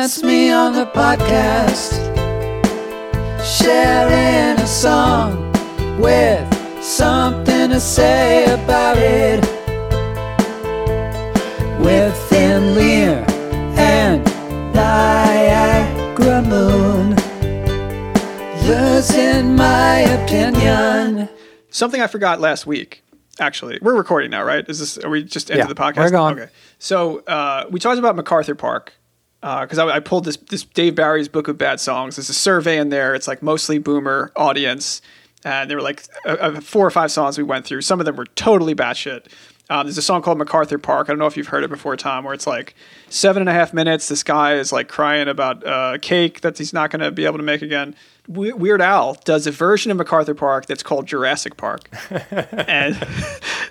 That's me on the podcast, sharing a song with something to say about it. With Thin Lear and Niagara Moon. Losing my opinion. Something I forgot last week. Actually, we're recording now, right? Is this? Are we just into Yeah, the podcast? we're going. Okay. So uh, we talked about MacArthur Park because I, I pulled this this Dave Barry's book of bad songs. There's a survey in there. It's like mostly boomer audience, and there were like uh, uh, four or five songs we went through. Some of them were totally batshit. Um, there's a song called MacArthur Park. I don't know if you've heard it before, Tom, where it's like seven and a half minutes. This guy is like crying about uh, cake that he's not going to be able to make again. We- Weird Al does a version of MacArthur Park that's called Jurassic Park, and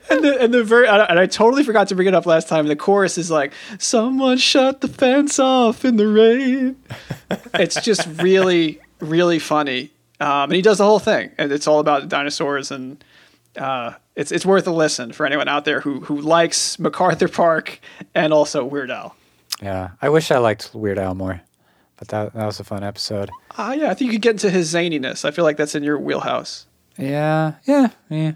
and the and the ver- and I totally forgot to bring it up last time. The chorus is like, "Someone shut the fence off in the rain." It's just really, really funny, um, and he does the whole thing, and it's all about dinosaurs, and uh, it's it's worth a listen for anyone out there who who likes MacArthur Park and also Weird Al. Yeah, I wish I liked Weird Al more, but that that was a fun episode. Ah, yeah, I think you could get into his zaniness. I feel like that's in your wheelhouse. Yeah, yeah, yeah.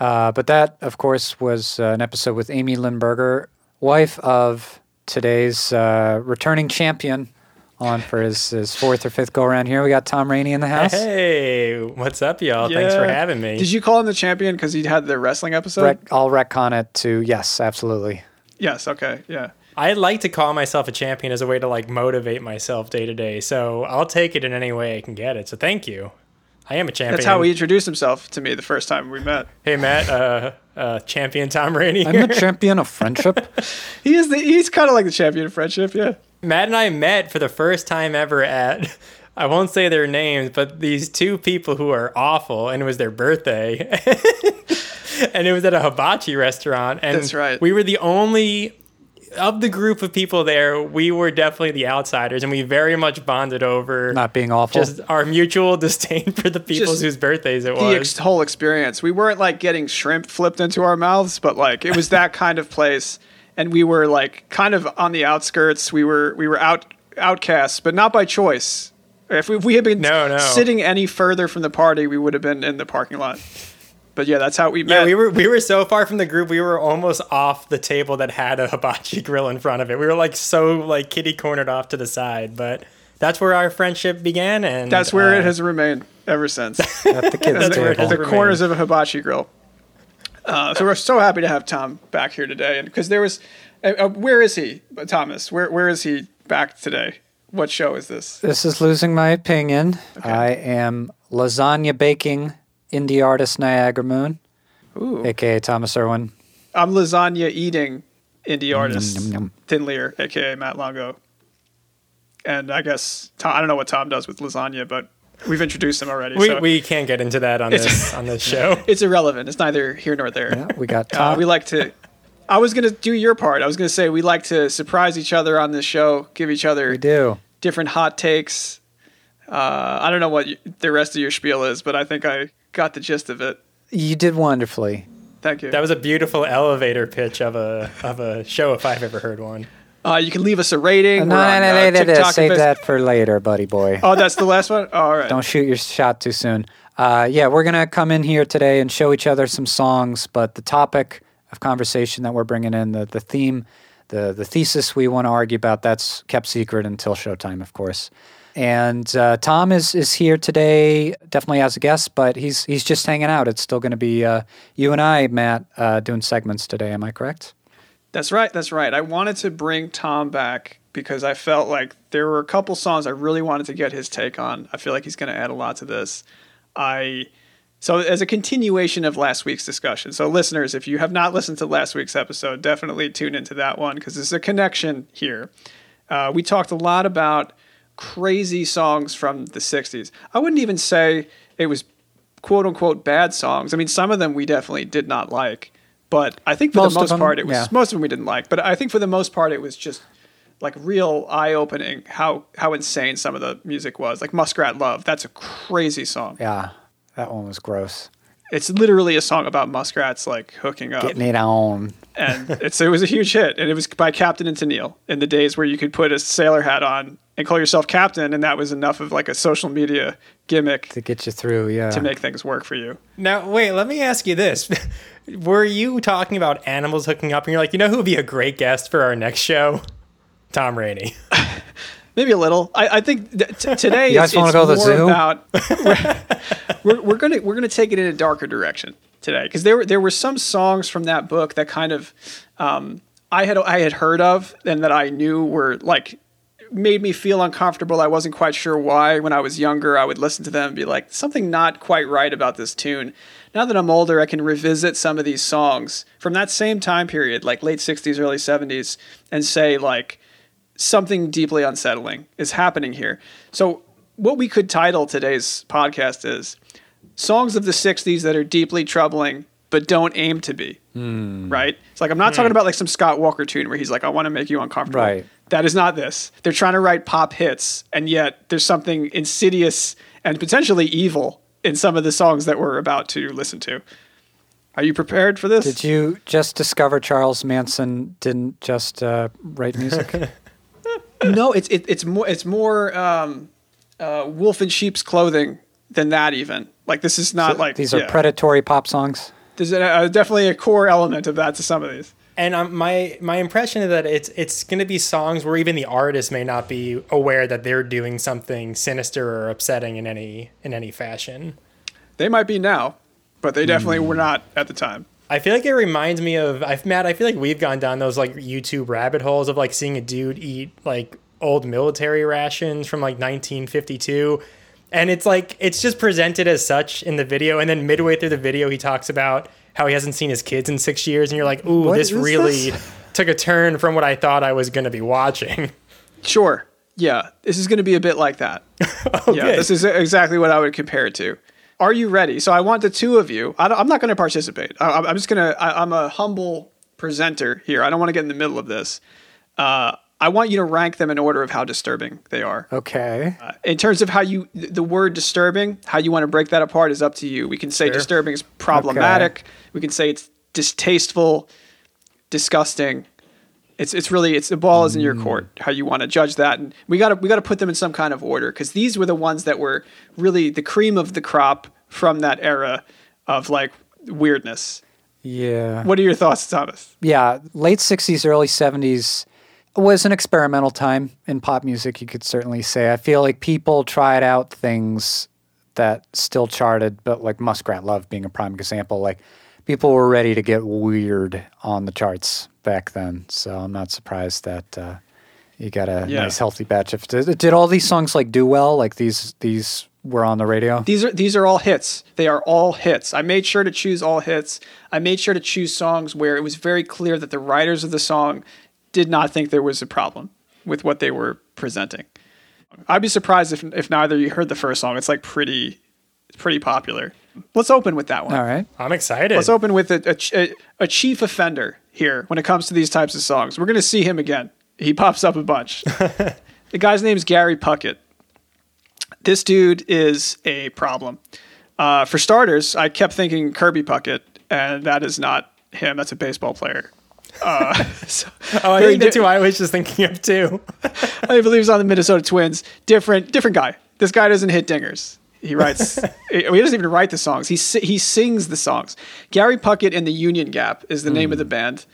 Uh, but that, of course, was uh, an episode with Amy Lindberger, wife of today's uh, returning champion, on for his, his fourth or fifth go around here. We got Tom Rainey in the house. Hey, what's up, y'all? Thanks for having me. Did you call him the champion because he had the wrestling episode? Rec- I'll retcon it to yes, absolutely. Yes. Okay. Yeah. I like to call myself a champion as a way to like motivate myself day to day. So I'll take it in any way I can get it. So thank you. I am a champion. That's how he introduced himself to me the first time we met. Hey Matt, uh, uh, champion Tom Rainey. I'm the champion of friendship. He is the he's kind of like the champion of friendship. Yeah. Matt and I met for the first time ever at. I won't say their names, but these two people who are awful, and it was their birthday, and it was at a hibachi restaurant. And That's right. We were the only of the group of people there. We were definitely the outsiders, and we very much bonded over Not being awful. just our mutual disdain for the people Just whose birthdays it The was. ex- whole experience. We weren't like getting shrimp flipped into our mouths, but like it was that kind of place, and we were like kind of on the outskirts. We were we were out outcasts, but not by choice. If we, if we had been No, no. sitting any further from the party, we would have been in the parking lot. But yeah, that's how we met. yeah, we were we were so far from the group, we were almost off the table that had a hibachi grill in front of it. We were like so like kitty cornered off to the side, but that's where our friendship began, and That's where uh, it has remained ever since. at the kids' That's where it table. has the corners of a hibachi grill. Uh, so we're so happy to have Tom back here today, and because there was, uh, uh, where is he, Thomas? Where where is he back today? What show is this? This is losing my opinion. I am lasagna baking indie artist Niagara Moon, Ooh, aka Thomas Irwin. I'm lasagna eating indie artist yum, yum. Thin Lear, aka Matt Longo. And I guess Tom, I don't know what Tom does with lasagna, but we've introduced him already. we, so we can't get into that on this on this show. it's irrelevant. It's neither here nor there. Yeah, we got Uh, we like to. I was gonna do your part. I was gonna say we like to surprise each other on this show, give each other we do. different hot takes. Uh, I don't know what you, the rest of your spiel is, but I think I got the gist of it. You did wonderfully. Thank you. That was a beautiful elevator pitch of a of a show if I've ever heard one. Uh, you can leave us a rating. No, We're no, on, no, uh, no, no, no, Save that for later, buddy boy. Oh, that's the last one. All right. Don't shoot your shot too soon. Uh, yeah, we're gonna come in here today and show each other some songs, but the topic of conversation that we're bringing in, the the theme, the the thesis we want to argue about, that's kept secret until showtime, of course. And uh, Tom is is here today, definitely as a guest, but he's he's just hanging out. It's still going to be uh, you and I, Matt, uh, doing segments today. Am I correct? That's right. That's right. I wanted to bring Tom back because I felt like there were a couple songs I really wanted to get his take on. I feel like he's going to add a lot to this. I so as a continuation of last week's discussion. So listeners, if you have not listened to last week's episode, definitely tune into that one because there's a connection here. Uh, we talked a lot about crazy songs from the 60s. I wouldn't even say it was quote unquote bad songs. I mean, some of them we definitely did not like, but I think for Most the of most them, part it was yeah. most of them we didn't like. But I think for the most part it was just like real eye opening how how insane some of the music was. Like Muskrat Love, that's a crazy song. Yeah, that one was gross. It's literally a song about muskrats like hooking up, Getting it on. and it's it was a huge hit, and it was by Captain and Tennille in the days where you could put a sailor hat on and call yourself Captain, and that was enough of like a social media gimmick To get you through, yeah. to make things work for you. Now, wait, let me ask you this. Were you talking about animals hooking up and you're like, you know who would be a great guest for our next show? Tom Rainey. Maybe a little. I, I think th- t- today You guys it's, wanna it's go to the more zoo? about we're, we're gonna we're gonna take it in a darker direction today because there were there were some songs from that book that kind of um, I had I had heard of and that I knew were like made me feel uncomfortable. I wasn't quite sure why. When I was younger, I would listen to them and be like, something not quite right about this tune. Now that I'm older, I can revisit some of these songs from that same time period, like late 60s, early 70s, and say, like, something deeply unsettling is happening here. So, what we could title today's podcast is Songs of the 60s that are deeply troubling but don't aim to be. Right? It's like, I'm not talking about like some Scott Walker tune where he's like, I want to make you uncomfortable. Right. That is not this. They're trying to write pop hits, and yet there's something insidious and potentially evil in some of the songs that we're about to listen to. Are you prepared for this? Did you just discover Charles Manson didn't just uh, write music? no, it's it, it's more it's more um, uh, wolf in sheep's clothing than that. Even like this is not like These are yeah. predatory pop songs. There's a, uh, definitely a core element of that to some of these. And um, my my impression is that it's it's going to be songs where even the artist may not be aware that they're doing something sinister or upsetting in any in any fashion. They might be now, but they definitely were not at the time. I feel like it reminds me of I've Matt. I feel like we've gone down those like YouTube rabbit holes of like seeing a dude eat like old military rations from like 1952, and it's like it's just presented as such in the video, and then midway through the video he talks about how he hasn't seen his kids in six years, and you're like, ooh, What this really this? took a turn from what I thought I was going to be watching. Sure. Yeah, this is going to be a bit like that. yeah, this is exactly what I would compare it to. Are you ready? So I want the two of you. I am not going to participate. I, I'm just going to. I'm a humble presenter here. I don't want to get in the middle of this. Uh, I want you to rank them in order of how disturbing they are. Okay. Uh, in terms of how you, the word disturbing, how you want to break that apart is up to you. We can say disturbing is problematic. We can say it's distasteful, disgusting. It's it's really it's the ball is in your court. How you want to judge that, and we got to we got to put them in some kind of order because these were the ones that were really the cream of the crop from that era of like weirdness. Yeah. What are your thoughts, Thomas? yeah, late 60s, early 70s was an experimental time in pop music, you could certainly say. I feel like people tried out things that still charted, but like Muskrat Love being a prime example. Like people were ready to get weird on the charts back then. So I'm not surprised that uh, you got a Yeah. nice, healthy batch of. Did, did all these songs like do well? Like these, these were on the radio? These are these are all hits. They are all hits. I made sure to choose all hits. I made sure to choose songs where it was very clear that the writers of the song did not think there was a problem with what they were presenting. I'd be surprised if if neither of you heard the first song. It's like pretty it's pretty popular. Let's open with that one. All right. I'm excited. Let's open with a, a, a, a chief offender here when it comes to these types of songs. We're going to see him again. He pops up a bunch. the guy's name is Gary Puckett. This dude is a problem. Uh, for starters, I kept thinking Kirby Puckett, and that is not him. That's a baseball player. Uh, so- oh, I think that's di- who I was just thinking of too. I believe he's on the Minnesota Twins. Different, different guy. This guy doesn't hit dingers. He writes. he doesn't even write the songs. He he sings the songs. Gary Puckett and the Union Gap is the name of the band.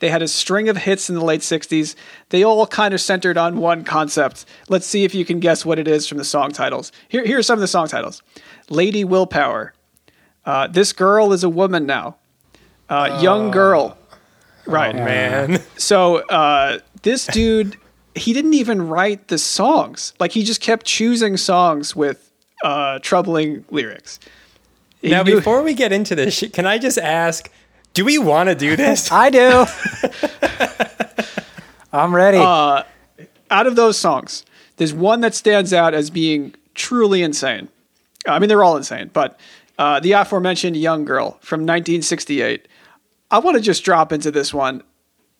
They had a string of hits in the late '60s. They all kind of centered on one concept. Let's see if you can guess what it is from the song titles. Here, here are some of the song titles: "Lady Willpower," uh, "This Girl Is a Woman Now," uh, "Young Girl." Right. Man, So uh, this dude, he didn't even write the songs. Like he just kept choosing songs with uh, troubling lyrics. He now knew- before we get into this, can I just ask, do we want to do this? I do. I'm ready. out of those songs, there's one that stands out as being truly insane. I mean, they're all insane, but uh, the aforementioned "Young Girl" from 1968. I want to just drop into this one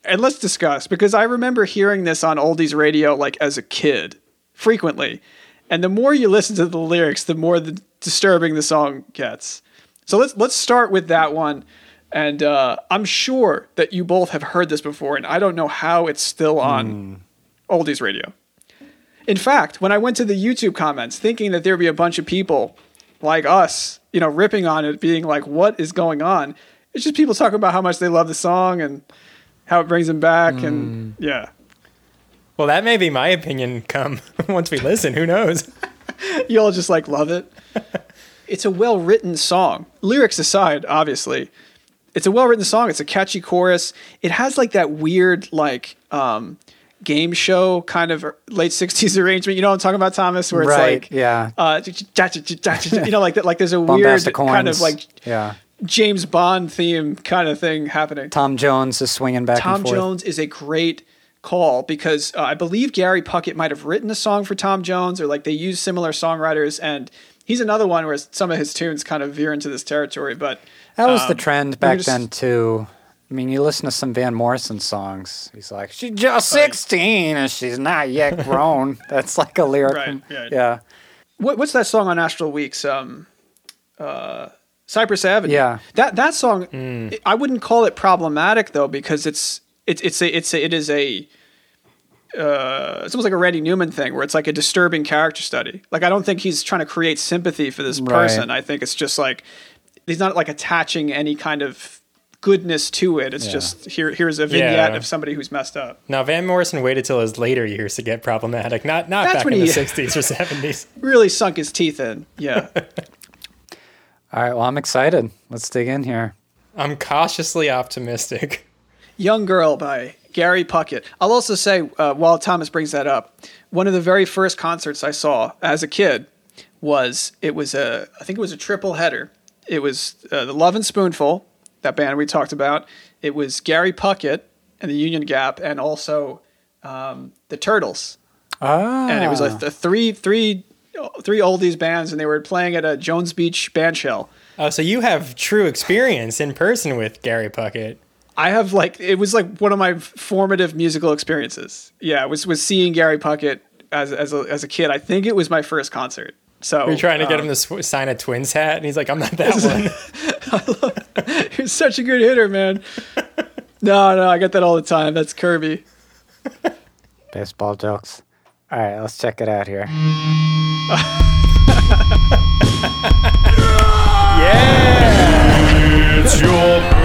and let's discuss because I remember hearing this on oldies radio like as a kid frequently. And the more you listen to the lyrics, the more the disturbing the song gets. So let's let's start with that one. And uh, I'm sure that you both have heard this before, and I don't know how it's still on oldies radio. In fact, when I went to the YouTube comments thinking that there'd be a bunch of people like us, you know, ripping on it, being like, what is going on? It's just people talking about how much they love the song and how it brings them back. And yeah, Well, that may be my opinion come once we listen. Who knows? you all just like love it. it's a well written song. Lyrics aside, obviously. It's a well written song. It's a catchy chorus. It has like that weird, like, um, game show kind of late 60s arrangement. You know what I'm talking about, Thomas? Where it's Right, like, yeah. uh, you know, like that, like there's a weird kind of like yeah. James Bond theme kind of thing happening. Tom Jones is swinging back Tom and forth. Jones is a great call because uh, I believe Gary Puckett might have written a song for Tom Jones or like they use similar songwriters and he's another one where some of his tunes kind of veer into this territory but That was the um, trend back just- then too. I mean, you listen to some Van Morrison songs. He's like, "She's just sixteen and she's not yet grown." That's like a lyric. Right, right. Yeah, what, what's that song on Astral Weeks um uh Cypress Avenue Yeah. that that song I wouldn't call it problematic though because it's it's it's a it's a, it is a uh, it's almost like a Randy Newman thing where it's like a disturbing character study. Like I don't think he's trying to create sympathy for this Right. person. I think it's just like he's not like attaching any kind of goodness to it. It's Yeah. just here here's a vignette Yeah. of somebody who's messed up. Now, Van Morrison waited till his later years to get problematic. Not not That's back when in the 60s or 70s. Really sunk his teeth in. Yeah. All right. Well, I'm excited. Let's dig in here. I'm cautiously optimistic. Young Girl by Gary Puckett. I'll also say, uh, while Thomas brings that up, one of the very first concerts I saw as a kid was it was a I think it was a triple header. It was uh, the Lovin' Spoonful, that band we talked about. It was Gary Puckett and the Union Gap, and also um, the Turtles. Ah, And it was a, a three three three oldies bands, and they were playing at a Jones Beach band shell. Oh, so you have true experience in person with Gary Puckett. I have like it was like one of my formative musical experiences. Yeah, was was seeing Gary Puckett as as a, as a kid. I think it was my first concert. So We're trying to get um, him to sw- sign a Twins hat, and he's like, "I'm not that one." He's such a good hitter, man. no, no, I get that all the time. That's Kirby. baseball jokes. All right, let's check it out here. yeah. It's your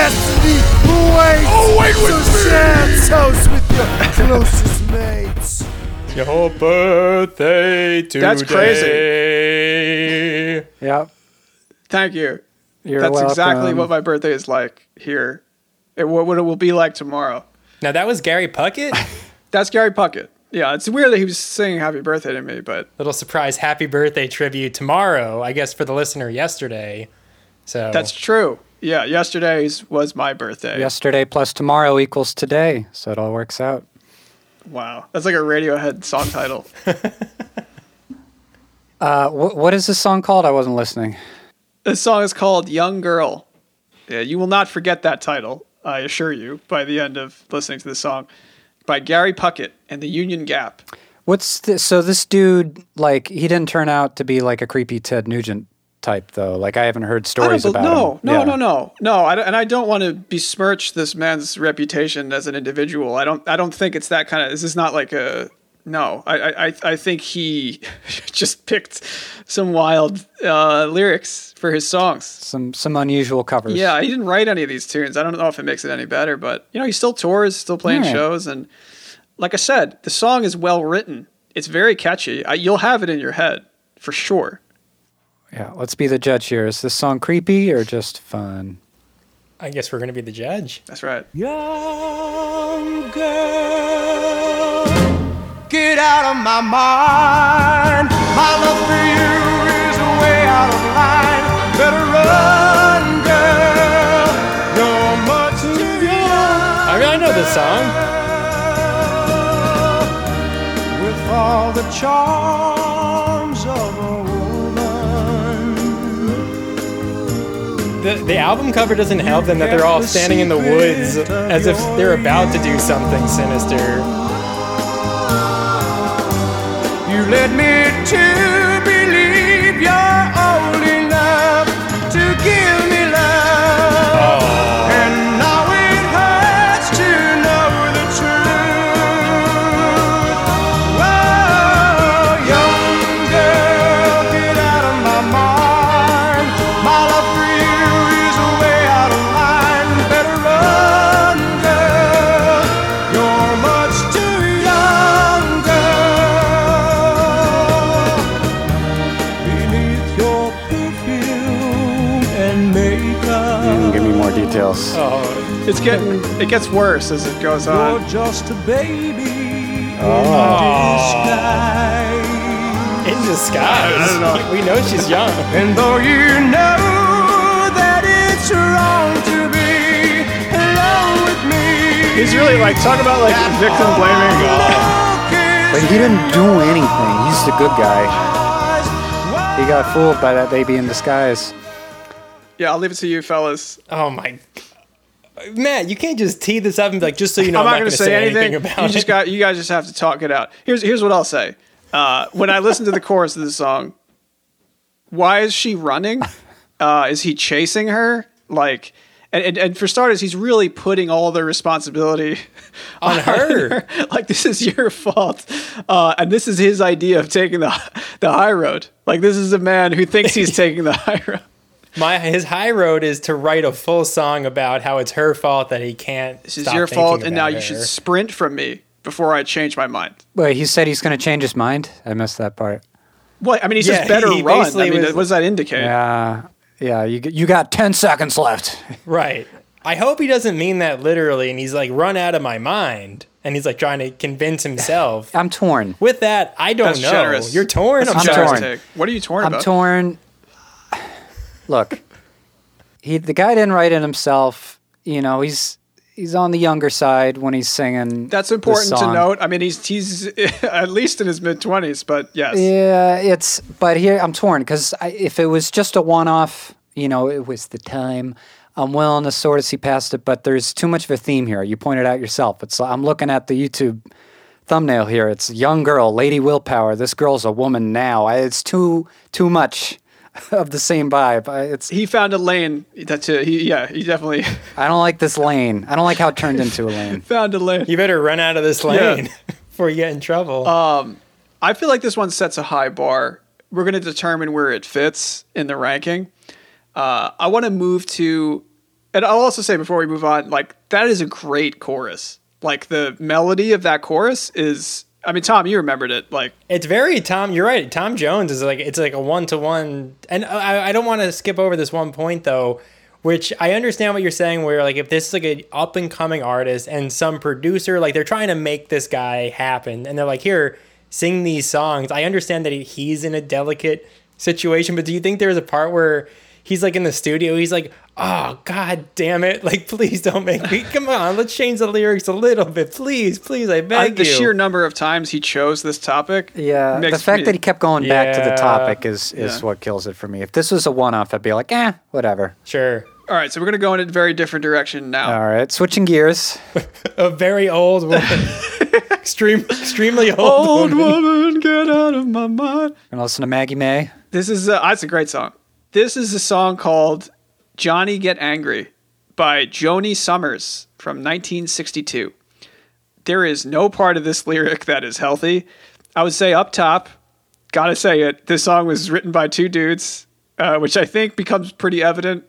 Destiny awaits. Oh, wait with so share toast with your closest mates. Your birthday today. That's crazy. Yep, Thank you. you're That's welcome. exactly what my birthday is like here. It, what, what it will be like tomorrow. Now that was Gary Puckett. That's Gary Puckett. Yeah, it's weird that he was singing "Happy Birthday" to me, but Little surprise happy birthday tribute tomorrow, I guess for the listener yesterday. So that's true. Yeah, yesterday's was my birthday. Yesterday plus tomorrow equals today, so it all works out. Wow, that's like a Radiohead song title. Uh, wh- what is this song called? I wasn't listening. This song is called Young Girl. Yeah, you will not forget that title, I assure you, by the end of listening to this song. By Gary Puckett and the Union Gap. What's this? So this dude, like, he didn't turn out to be like a creepy Ted Nugent type, though. Like, I haven't heard stories about no, him. no, Yeah. no, no, no. I and I don't want to besmirch this man's reputation as an individual. I don't. I don't think it's that kind of. This is not like a. No, I, I, I- think he just picked some wild uh, lyrics for his songs. Some some unusual covers. Yeah, he didn't write any of these tunes. I don't know if it makes it any better, but you know, he still tours, still playing Alright. shows, and like I said, the song is well written. It's very catchy. I, you'll have it in your head for sure. Yeah. Let's be the judge here. Is this song creepy or just fun? I guess we're gonna be the judge. That's right. Young girl, get out of my mind. My love for you is way out of line. Better run, girl. You're much too young. I mean, I know this song. With all the charms The, the album cover doesn't help them that they're all standing in the woods as if they're about to do something sinister. You led me to more details. Oh, It's getting it gets worse as it goes on. You're just a baby Oh. in ah. disguise. in disguise. I don't know. We know she's young. And though you know that it's wrong to be alone with me, He's really like talk about like victim blaming. But he didn't do anything. He's the good guy. He got fooled by that baby in disguise. Yeah, I'll leave it to you, fellas. Oh my. Matt, you can't just tee this up and be like, just so you know, I'm I'm, not going to say anything. about you it. just got you guys just have to talk it out. Here's here's what I'll say. Uh, when I listen to the chorus of the song, why is she running? Uh, is he chasing her? Like, and, and, and for starters, he's really putting all the responsibility On her. like this is your fault, uh, and this is his idea of taking the the high road. Like this is a man who thinks he's taking the high road. My his high road is to write a full song about how it's her fault that he can't. This is your fault, and now you should sprint from me before I change my mind. Wait, he said he's going to change his mind? I missed that part. What I mean, he Yeah, says better he run. I mean, was- what does that indicate? Yeah. Yeah, you, you got 10 seconds left. Right. I hope he doesn't mean that literally, and he's like run out of my mind, and he's like trying to convince himself. I'm torn. With that, I don't That's know. generous. You're torn. That's I'm generous torn. take. What are you torn about? I'm about? torn. Look, he the guy didn't write it himself. You know, he's he's on the younger side when he's singing. That's important to note. I mean, he's he's at least in his mid twenties, but yes, Yeah, it's but here I'm torn because if it was just a one-off, you know, it was the time. I'm willing to sort of see past it, but there's too much of a theme here. You pointed out yourself. It's I'm looking at the YouTube thumbnail here. It's young girl, Lady Willpower. This girl's a woman now. It's too too much of the same vibe. It's he found a lane. That's it. He yeah, he definitely I don't like this lane. I don't like how it turned into a lane. found a lane. You better run out of this Yeah. lane before you get in trouble. I feel like this one sets a high bar. We're going to determine where it fits in the ranking. Uh, I want to move to, and I'll also say before we move on, like that is a great chorus. Like the melody of that chorus is. I mean, Tom, you remembered it. Like It's very Tom. You're right. Tom Jones is like it's like a one to one, and I, I don't want to skip over this one point though, which I understand what you're saying. Where like if this is like an up and coming artist and some producer like they're trying to make this guy happen, and they're like here sing these songs. I understand that he- he's in a delicate situation, but do you think there's a part where he's like in the studio? He's like, oh god damn it! Like please don't make me. Come on, let's change the lyrics a little bit, please, please. I I, beg the you. sheer number of times he chose this topic. Yeah, the fact me- that he kept going back to the topic is is Yeah. what kills it for me. If this was a one-off, I'd be like, eh, whatever. sure. All right, so we're going to go in a very different direction now. All right, switching gears. a very old woman, extreme, extremely old, Old woman. woman, get out of my mind. Gonna listen to Maggie May. This is a, that's a great song. This is a song called "Johnny Get Angry" by Joanie Sommers from 1962. There is no part of this lyric that is healthy. I would say up top, gotta say it. This song was written by two dudes, uh, which I think becomes pretty evident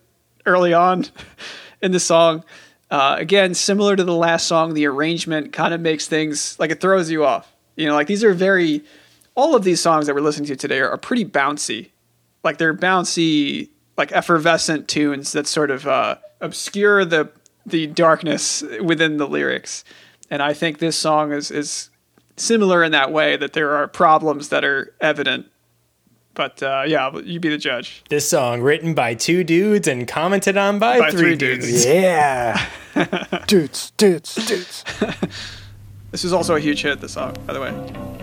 early on in the song. Uh, again, similar to the last song, the arrangement kind of makes things like it throws you off. You know, like these are very, all of these songs that we're listening to today are, are pretty bouncy. Like they're bouncy, like effervescent tunes that sort of uh, obscure the the darkness within the lyrics. And I think this song is is similar in that way that there are problems that are evident. But uh, yeah, you be the judge. This song written by two dudes and commented on by, By three, three dudes. dudes. Yeah, dudes, dudes, dudes. This is also a huge hit. This song, by the way.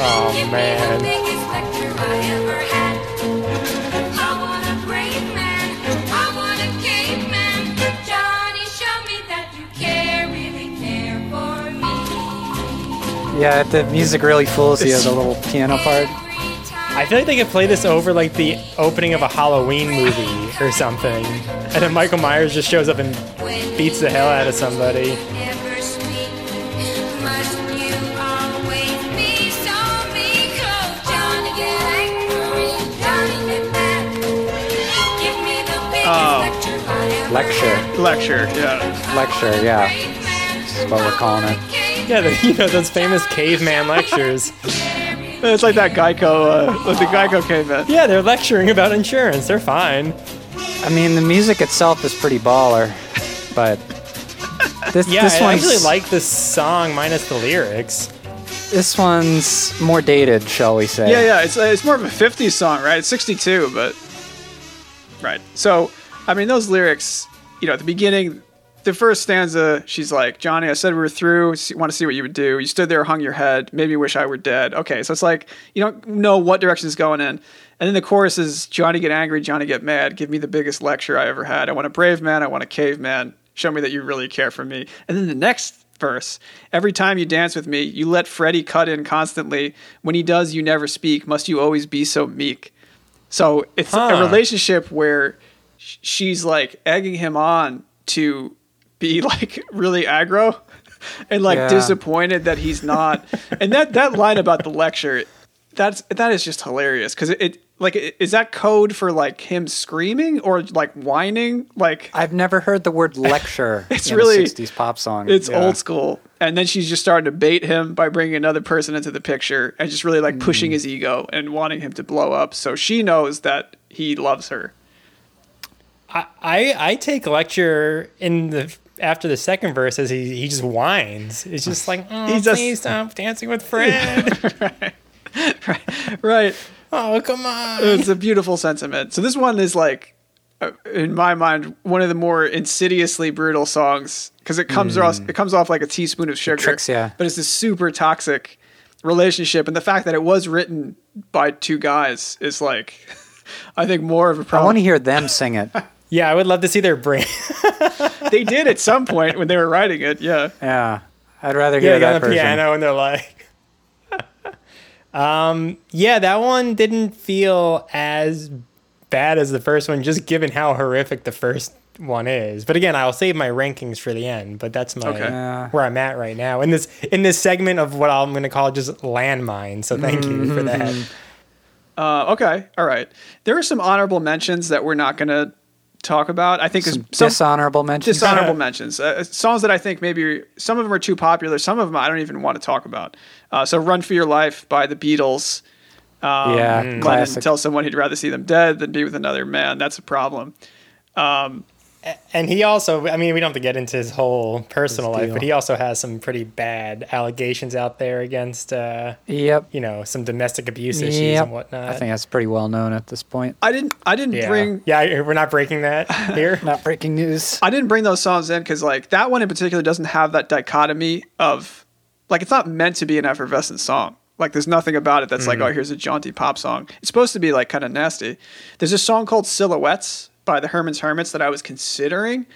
Oh, man. Yeah, the music really fools you, the little piano part. I feel like they could play this over like the opening of a Halloween movie or something. And then Michael Myers just shows up and beats the hell out of somebody. Lecture. Lecture, yeah. Lecture, yeah. That's what we're calling it. Yeah, the, you know those famous caveman lectures. It's like that Geico, uh, like the Geico caveman. Yeah, they're lecturing about insurance. They're fine. I mean, the music itself is pretty baller, but this Yeah, this I one's actually like this song minus the lyrics. this one's more dated, shall we say? Yeah, yeah. It's uh, it's more of a '50s song, right? It's '62, but right. So, I mean, those lyrics. You know, at the beginning, the first stanza, she's like, "Johnny, I said we were through. Want to see what you would do. You stood there, hung your head. Made me wish I were dead." Okay, so it's like you don't know what direction it's going in. And then the chorus is Johnny get angry, Johnny get mad. Give me the biggest lecture I ever had. I want a brave man. I want a caveman. Show me that you really care for me. And then the next verse every time you dance with me you let freddie cut in constantly when he does you never speak must you always be so meek so it's a relationship where she's like egging him on to be like really aggro and like Yeah. disappointed that he's not and that that line about the lecture that's that is just hilarious because it, it like is that code for like him screaming or like whining like I've never heard the word lecture It's in really- a 60s pop song. It's Yeah. old school. And then she's just starting to bait him by bringing another person into the picture and just really like pushing mm. his ego and wanting him to blow up. So she knows that he loves her. I, I I take lecture in the after the second verse as he, he just whines. It's just like, oh, He just- please stop dancing with Fred. Right. right. oh, come on. It's a beautiful sentiment. So this one is like, uh, in my mind, one of the more insidiously brutal songs because it comes off it comes off like a teaspoon of sugar. Tricks ya. But it's this super toxic relationship, and the fact that it was written by two guys is like, I think more of a I problem. want to hear them sing it. Yeah, I would love to see their brain. they did at some point when they were writing it. Yeah. Yeah. I'd rather yeah, hear they got that on the version. piano and they're like, um, yeah, that one didn't feel as bad as the first one, just given how horrific the first one is. But again, I'll save my rankings for the end. But that's my Okay. Where I'm at right now in this in this segment of what I'm going to call just landmine. So thank you for that. Uh, okay, all right. There are some honorable mentions that we're not going to talk about. I think there's Some some dishonorable mentions. dishonorable mentions. Uh, songs that I think maybe some of them are too popular. Some of them I don't even want to talk about. Uh, so, "Run for Your Life" by the Beatles. Um, yeah, Lennon classic. tells someone he'd rather see them dead than be with another man. That's a problem. And he also, I mean, we don't have to get into his whole personal His life, but he also has some pretty bad allegations out there against, uh, Yep. you know, some domestic abuse issues and whatnot. I think that's pretty well known at this point. I didn't. I didn't yeah. bring. yeah, we're not breaking that here. Not breaking news. I didn't bring those songs in because like that one in particular doesn't have that dichotomy of like it's not meant to be an effervescent song. Like there's nothing about it that's like oh here's a jaunty pop song. It's supposed to be like kind of nasty. There's a song called Silhouettes by the Herman's Hermits that I was considering.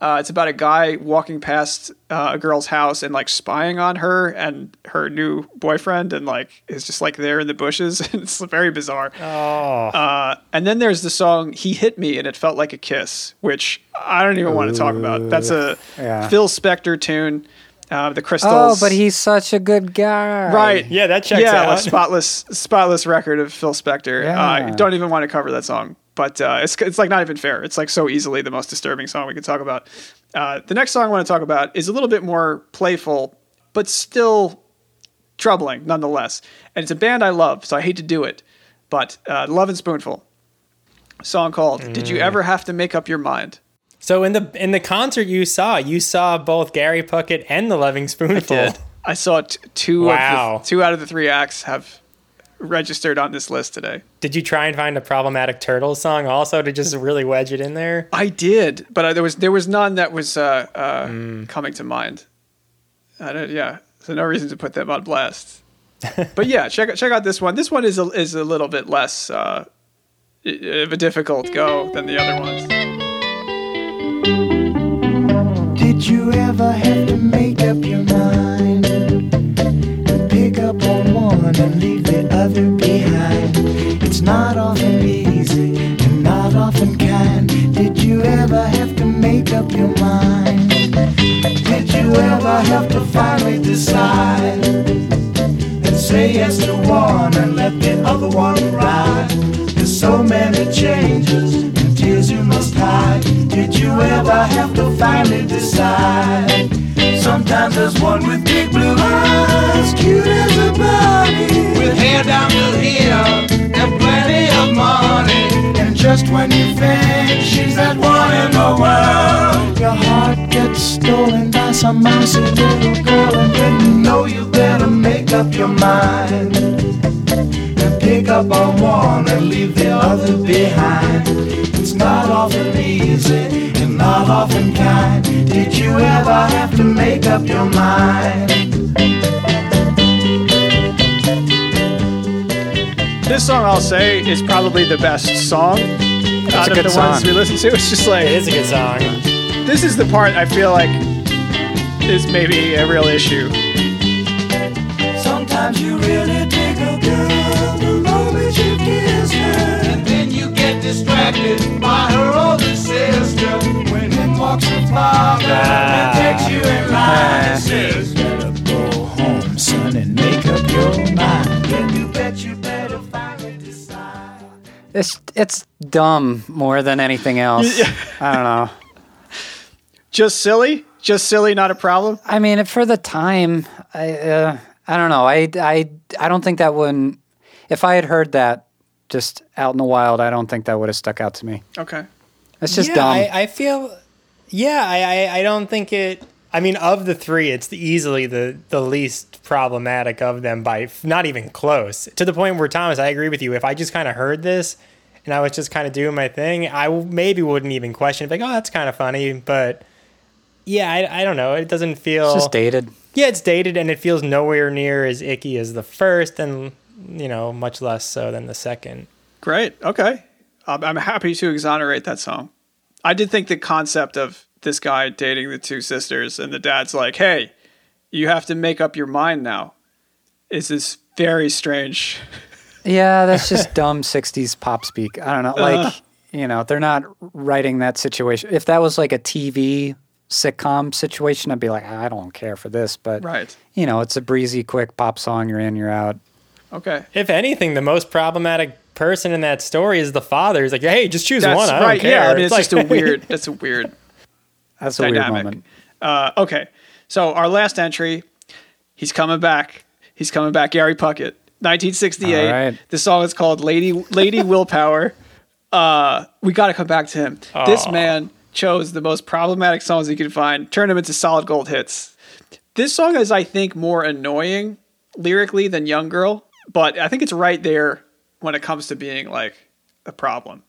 Uh, it's about a guy walking past uh, a girl's house and like spying on her and her new boyfriend and like is just like there in the bushes. it's very bizarre. Oh, Uh, and then there's the song "He Hit Me" and it felt like a kiss, which I don't even want to talk about. That's a Yeah. Phil Spector tune. Uh, the crystals. Oh, but he's such a good guy. right. Yeah, that checks yeah, out. a spotless, spotless record of Phil Spector. Uh, I don't even want to cover that song, but uh, it's it's like not even fair. It's like so easily the most disturbing song we could talk about. Uh, the next song I want to talk about is a little bit more playful, but still troubling nonetheless. And it's a band I love, so I hate to do it. But uh, Lovin' Spoonful, song called "Did Mm. You Ever Have to Make Up Your Mind?" so in the in the concert you saw, you saw both Gary Puckett and the Loving Spoonful. I saw t- two Wow. of the, two out of the three acts have registered on this list today. Did you try and find a problematic turtle song also to just really wedge it in there? I did, but I, there was there was none that was uh, uh, Mm. coming to mind. I don't, yeah, so no reason to put them on blast. but yeah, check check out this one. This one is a, is a little bit less uh, of a difficult go than the other ones. Did you ever have It's not often easy and not often kind. Did you ever have to make up your mind? Did you ever have to finally decide and say yes to one and let the other one ride? There's so many changes tears you must hide. Did you ever have to finally decide? Sometimes there's one with big blue eyes, cute as a bunny, with hair down to here and plenty of money. And just when you think she's that one in the world, your heart gets stolen by some mousy little girl, and then you know you better make up your mind pick up on one and leave the other behind. It's not often easy and not often kind. Did you ever have to make up your mind? This song, I'll say, is probably the best song out a of good the ones song. we listen to. It's just like It is a good song. this is the part I feel like is maybe a real issue. Sometimes you really It's it's dumb more than anything else. I don't know. Just silly, just silly, not a problem. I mean, for the time, I uh, I don't know. I, I I don't think that wouldn't. If I had heard that just out in the wild, I don't think that would have stuck out to me. Okay. It's just yeah, dumb. I, I feel. Yeah, I, I I don't think it. I mean, of the three, it's the, easily the the least problematic of them by f- not even close. To the point where Thomas, I agree with you. If I just kind of heard this and I was just kind of doing my thing, I maybe wouldn't even question it. Like, oh, that's kind of funny, but. Yeah, I, I don't know. It doesn't feel. it's just dated. Yeah, it's dated and it feels nowhere near as icky as the first, and you know, much less so than the second. Great. Okay. I'm happy to exonerate that song. I did think the concept of this guy dating the two sisters and the dad's like, hey, you have to make up your mind now is this very strange. Yeah, that's just dumb '60s pop speak. I don't know. Like you know, they're not writing that situation. If that was like a TV sitcom situation, I'd be like, I don't care for this. But Right. you know, it's a breezy, quick pop song. You're in, you're out. Okay. If anything, the most problematic person in that story is the father. He's like, hey, just choose That's one. I don't right. care. Yeah. I mean, it's, just like- a weird, that's a weird That's a weird moment. Uh, okay. So our last entry, he's coming back. He's coming back. Gary Puckett, 1968. All right. The song is called "Lady Lady Willpower." Uh, we got to come back to him. This man chose the most problematic songs he could find, turned them into solid gold hits. This song is, I think, more annoying lyrically than "Young Girl," but I think it's right there when it comes to being like a problem.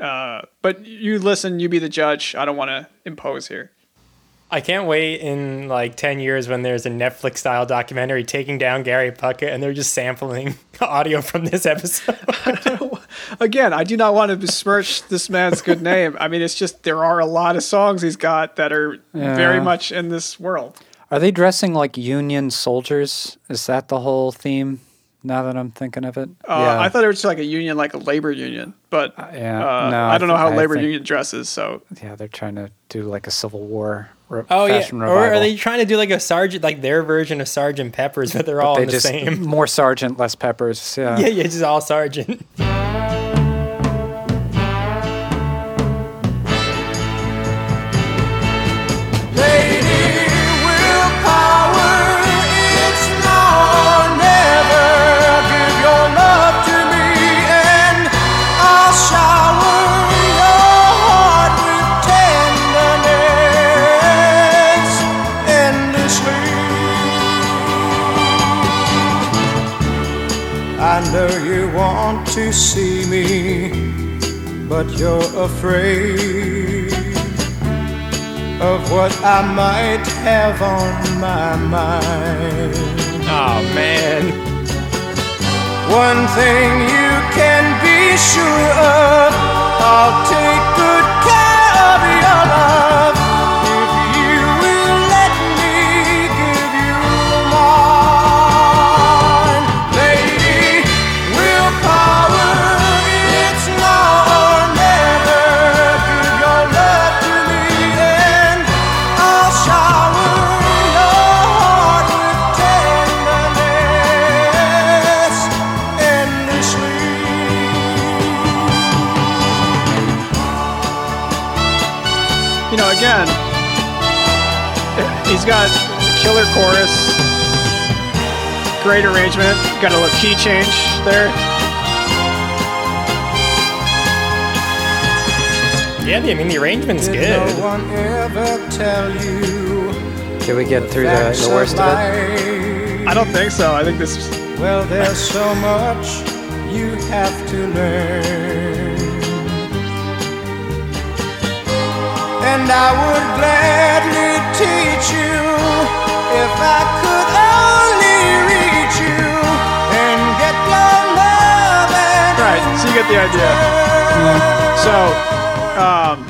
Uh, but you listen, you be the judge. I don't want to impose here. I can't wait in like 10 years when there's a Netflix style documentary taking down Gary Puckett and they're just sampling audio from this episode. again, I do not want to besmirch this man's good name. I mean, it's just there are a lot of songs he's got that are very much in this world. Are they dressing like Union soldiers? Is that the whole theme? Now that I'm thinking of it, Uh, I thought it was like a union, like a labor union, but yeah. uh, No, I don't know th- how I labor think- union dresses. So Yeah, they're trying to do like a Civil War re- Oh yeah, fashion or are they trying to do like a sergeant, like their version of Sergeant Pepper's, but they're all they the just same? more sergeant, less peppers. Yeah. Yeah, yeah, just all sergeant. To see me, but you're afraid. of what I might have on my mind. Oh man. One thing you can be sure of, I'll take good care of your love. He's got killer chorus, great arrangement, got a little key change there. Yeah, I mean the arrangement's Did good. no one ever tell you Did we get through the, the worst a of it? I don't think so. I think this. Well, there's so much you have to learn. And I would gladly teach you if I could only reach you and get your love and Right, so you get the idea. So, um,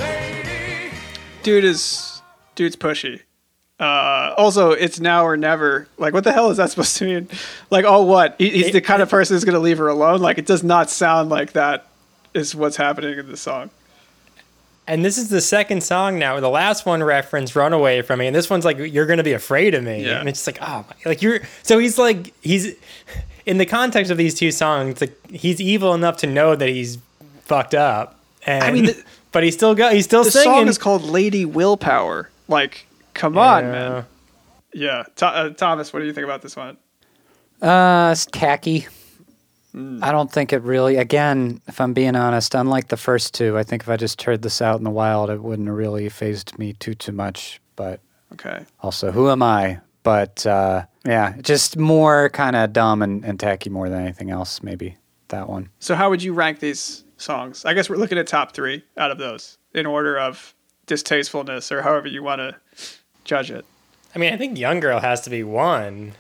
dude is dude's pushy. Uh, also, it's now or never. Like, what the hell is that supposed to mean? Like, oh, what? He, he's the kind of person who's gonna leave her alone. Like, it does not sound like that is what's happening in the song. And this is the second song now. The last one referenced "Run Away from Me," and this one's like "You're gonna be afraid of me," Yeah. and it's just like, oh, my, like you're. So he's like, he's in the context of these two songs. Like he's evil enough to know that he's fucked up, and I mean, the- but he's still got. He's still The singing. song is called "Lady Willpower." Like, come on, man. Yeah, Tho- uh, Thomas, what do you think about this one? Uh, it's tacky. I don't think it really. Again, if I'm being honest, unlike the first two, I think if I just heard this out in the wild, it wouldn't have really phased me too too much. But Okay. also, who am I? But uh, yeah, just more kind of dumb and, and tacky more than anything else. Maybe that one. So how would you rank these songs? I guess we're looking at top three out of those in order of distastefulness or however you want to judge it. I mean, I think "Young Girl" has to be one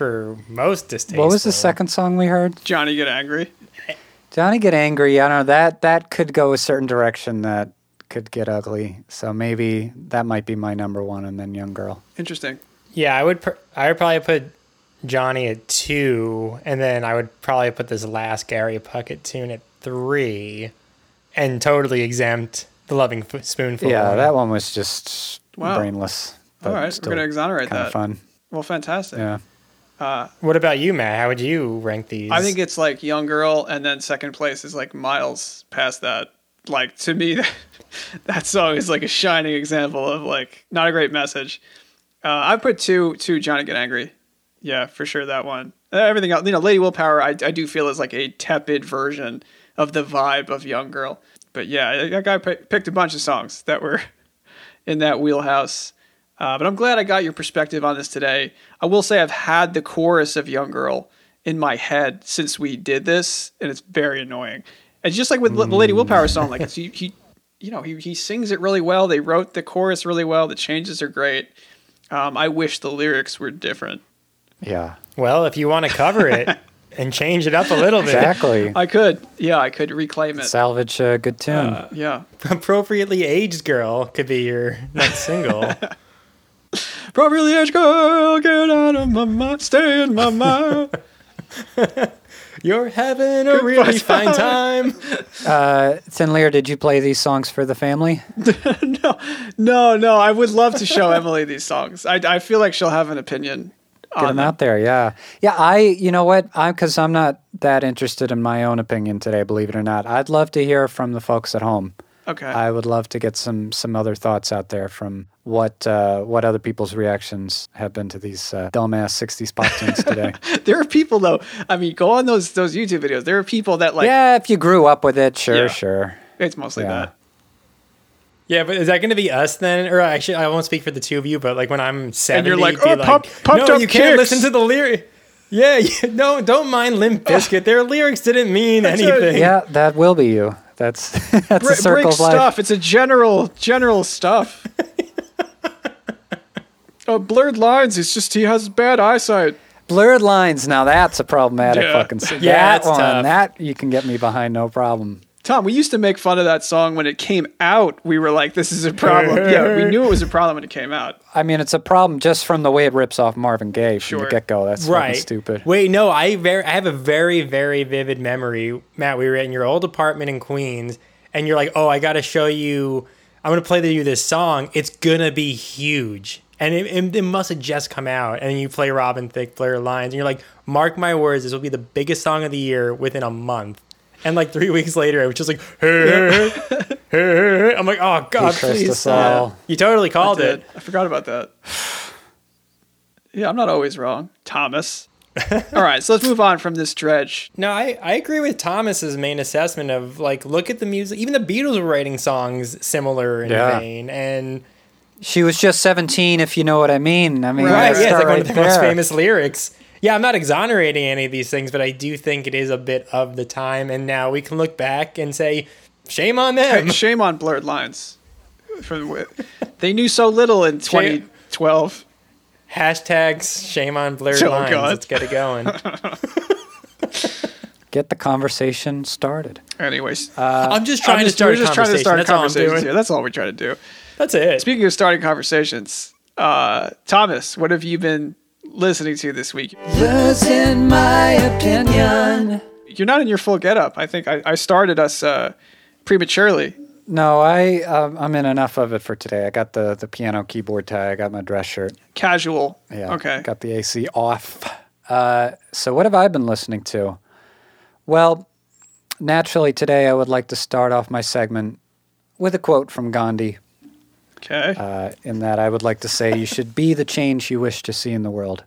for most distasteful. What was the second song we heard? Johnny get angry. Johnny get angry. I don't know that that could go a certain direction that could get ugly. So maybe that might be my number one, and then Young Girl. Interesting. Yeah, I would. Pr- I would probably put Johnny at two, and then I would probably put this last Gary Puckett tune at three, and totally exempt the Lovin' F- Spoonful. Yeah, one. that one was just Wow. brainless. All right, we're gonna exonerate kind that. of fun. Well, fantastic. Yeah. What about you, Matt? How would you rank these? I think it's like Young Girl, and then second place is like miles past that. Like to me, that, that song is like a shining example of like not a great message. Uh, I put two two Johnny Get Angry. Yeah, for sure that one. Uh, Everything else, you know, Lady Willpower, I, I do feel is like a tepid version of the vibe of Young Girl. But yeah, that guy pi- picked a bunch of songs that were in that wheelhouse. Uh, but I'm glad I got your perspective on this today. I will say I've had the chorus of Young Girl in my head since we did this, and it's very annoying. And just like with the Lady Willpower song, like it's, he, he, you know, he, he sings it really well. They wrote the chorus really well. The changes are great. Um, I wish the lyrics were different. Yeah. well, if you want to cover it and change it up a little bit, Exactly. I could, yeah, I could reclaim it. Salvage a good tune. Yeah, appropriately aged girl could be your next single. properly edge girl, get out of my mind, stay in my mind. You're having a really fine time. uh, Thin Lear, did you play these songs for the family? no, no, no. I would love to show Emily these songs. I, I feel like she'll have an opinion. Get them out there, yeah, yeah. I, you know what? I'm because I'm not that interested in my own opinion today. Believe it or not, I'd love to hear from the folks at home. Okay. I would love to get some some other thoughts out there from what uh, what other people's reactions have been to these uh, dumbass '60s pop tunes today. there are people though. I mean, go on those those YouTube videos. There are people that like. yeah, if you grew up with it, sure, Yeah. sure. It's mostly Yeah. that. Yeah, but is that going to be us then? Or actually, I won't speak for the two of you, but like when I'm 70, you're like, be "Oh, pump- pumped no, up you can't kicks." listen to the lyric. Yeah, you, no, don't mind Limp Bizkit. Their lyrics didn't mean That's anything. Yeah, that will be you. That's that's a circle of life. stuff. It's a general general stuff. uh, blurred lines. It's just he has bad eyesight. Blurred lines. Now that's a problematic yeah. fucking. Yeah, that one. Tough. That you can get me behind no problem. Tom, we used to make fun of that song when it came out. We were like, "This is a problem." yeah, we knew it was a problem when it came out. I mean, it's a problem just from the way it rips off Marvin Gaye from Sure. the get go. That's right. stupid. Wait, no, I very I have a very very vivid memory. Matt, we were in your old apartment in Queens, and you're like, "Oh, I got to show you. I'm gonna play you this song. It's gonna be huge." And it, it, it must have just come out, and you play Robin Thicke, Blurred Lines, and you're like, "Mark my words, this will be the biggest song of the year within a month." And like three weeks later, I was just like, hey, hey, hey. I'm like, "Oh God, please!" us stop." all. You totally called Did. it. I forgot about that. Yeah, I'm not always wrong, Thomas. All right, so let's move on from this dredge. No, I, I agree with Thomas's main assessment of like look at the music. Even the Beatles were writing songs similar in Yeah. vein, and She was just 17, if you know what I mean. I mean, right, let's yeah, it's start like one of the most famous lyrics. Yeah, I'm not exonerating any of these things, but I do think it is a bit of the time, and now we can look back and say, shame on them. Hey, shame on blurred lines. For, they knew so little in 2012. Hashtags shame on blurred Oh, lines. God. Let's get it going. Get the conversation started. Anyways, I'm just I'm trying just, to start we're a just trying to conversation. start That's all conversations doing. here. That's all we try to do. That's it. Speaking of starting conversations, uh, Thomas, what have you been listening to this week? Losing my opinion. You're not in your full getup. I think I, I started us uh, prematurely. No, I um, I'm in enough of it for today. I got the the piano keyboard tie. I got my dress shirt. Casual. Yeah. Okay. Got the AC off. Uh, so what have I been listening to? Well, naturally today I would like to start off my segment with a quote from Gandhi. Okay. Uh, in that I would like to say you should be the change you wish to see in the world.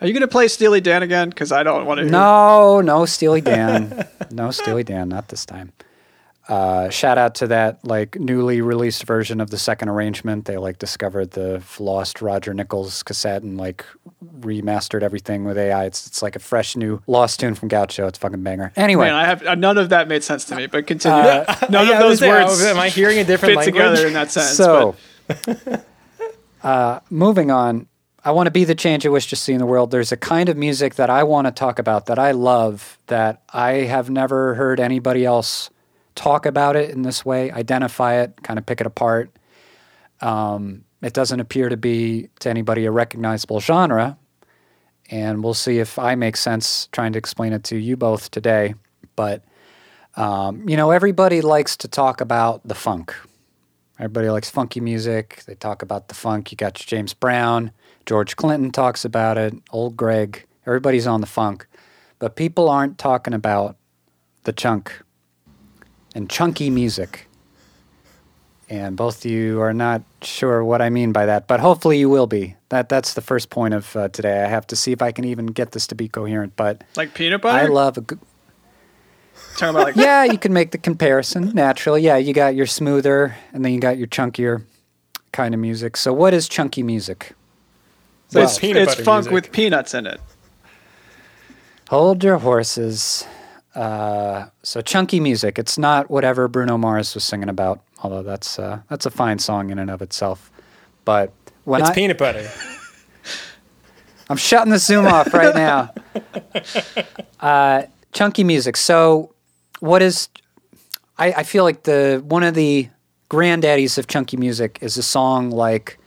Are you going to play Steely Dan again? Because I don't want to. No, no Steely Dan. no Steely Dan, not this time. Uh, shout out to that like newly released version of the second arrangement. They like discovered the lost Roger Nichols cassette and like remastered everything with AI. It's it's like a fresh new lost tune from Gaucho. It's fucking banger. Anyway, Man, I have uh, none of that made sense to me. But continue. Uh, none Yeah, of I was those saying, words am I hearing a different fit language? together in that sense? so uh, moving on. I want to be the change I wish to see in the world. There's a kind of music that I want to talk about that I love that I have never heard anybody else talk about it in this way, identify it, kind of pick it apart. Um, it doesn't appear to be to anybody a recognizable genre, and we'll see if I make sense trying to explain it to you both today. But um, you know, everybody likes to talk about the funk. Everybody likes funky music. They talk about the funk. You got James Brown, George Clinton talks about it, old Greg. Everybody's on the funk. But people aren't talking about the chunk and chunky music. And both of you are not sure what I mean by that, but hopefully you will be. That that's the first point of uh, today. I have to see if I can even get this to be coherent, but like peanut butter. I love a good talking about like yeah, you can make the comparison naturally. Yeah, you got your smoother and then you got your chunkier kind of music. So, what is chunky music? So it's, peanut it's funk music. with peanuts in it. Hold your horses. Uh, so, chunky music. It's not whatever Bruno Mars was singing about, although that's uh, that's a fine song in and of itself. But when It's I, peanut butter. I'm shutting the Zoom off right now. Uh, chunky music. So, what is? I, I feel like the one of the granddaddies of chunky music is a song like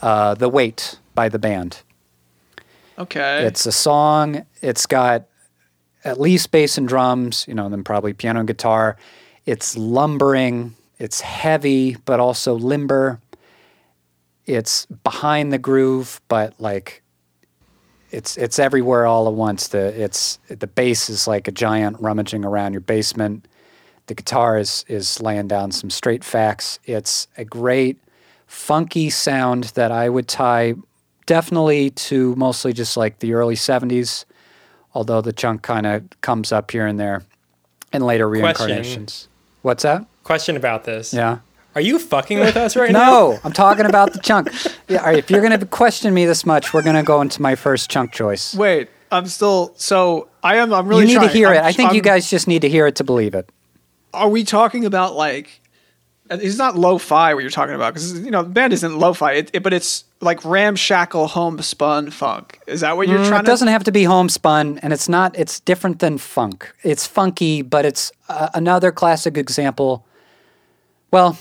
uh, "The Weight" by the band. Okay. It's a song. It's got at least bass and drums. You know, and then probably piano and guitar. It's lumbering. It's heavy, but also limber. It's behind the groove, but like it's it's everywhere all at once. The it's the bass is like a giant rummaging around your basement. The guitar is is laying down some straight facts. It's a great funky sound that I would tie definitely to mostly just like the early 70s, although the chunk kind of comes up here and there in later reincarnations. Question. reincarnations. What's that? Question about this. Yeah. Are you fucking with us right now? No, I'm talking about the chunk. Yeah, all right, if you're going to question me this much, we're going to go into my first chunk choice. Wait, I'm still. So I am. I'm really. you need trying. to hear I'm- it. I think you I'm- guys just need to hear it to believe it. Are we talking about like And It's not lo-fi what you're talking about because you know the band isn't lo-fi, it, it- but it's like ramshackle homespun funk. Is that what you're Mm, trying it to? doesn't have to be homespun, and it's not. It's different than funk. It's funky, but it's uh, another classic example. Well,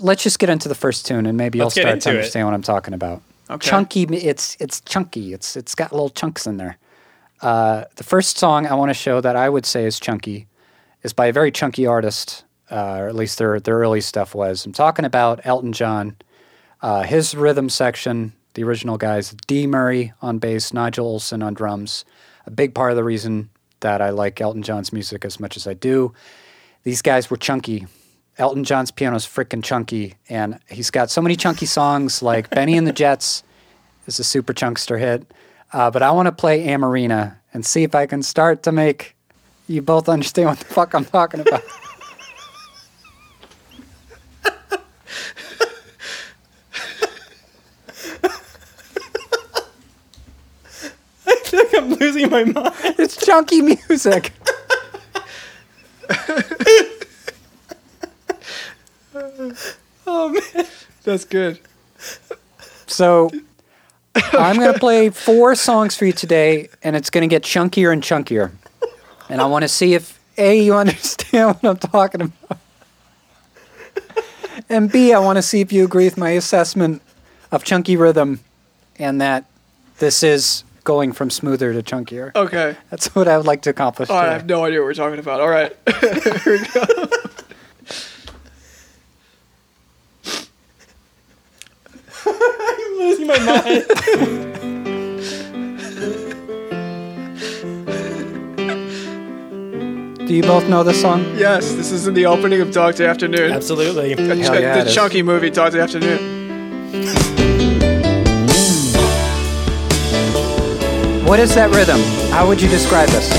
let's just get into the first tune, and maybe Let's you'll start to into it. understand what I'm talking about. Okay. Chunky. It's it's chunky. It's it's got little chunks in there. Uh, the first song I want to show that I would say is chunky is by a very chunky artist, uh, or at least their their early stuff was. I'm talking about Elton John. Uh, his rhythm section, the original guys, Dee Murray on bass, Nigel Olsson on drums. A big part of the reason that I like Elton John's music as much as I do. These guys were chunky. Elton John's piano is freaking chunky, and he's got so many chunky songs like Bennie and the Jets is a super chunkster hit. Uh, but I want to play Amoreena and see if I can start to make you both understand what the fuck I'm talking about. I feel like I'm losing my mind. it's chunky music. Oh man. That's good. So I'm going to play four songs for you today, and it's going to get chunkier and chunkier. And I want to see if A, you understand what I'm talking about. And B, I want to see if you agree with my assessment of chunky rhythm and that this is going from smoother to chunkier. Okay. That's what I would like to accomplish. All right, I have no idea what we're talking about. All right. Here we go. I'm losing my mind. Do you both know this song? Yes, this is in the opening of Dog Day Afternoon. Absolutely. The, ch- Hell yeah, the it is. chunky movie Dog Day Afternoon. What is that rhythm? How would you describe this?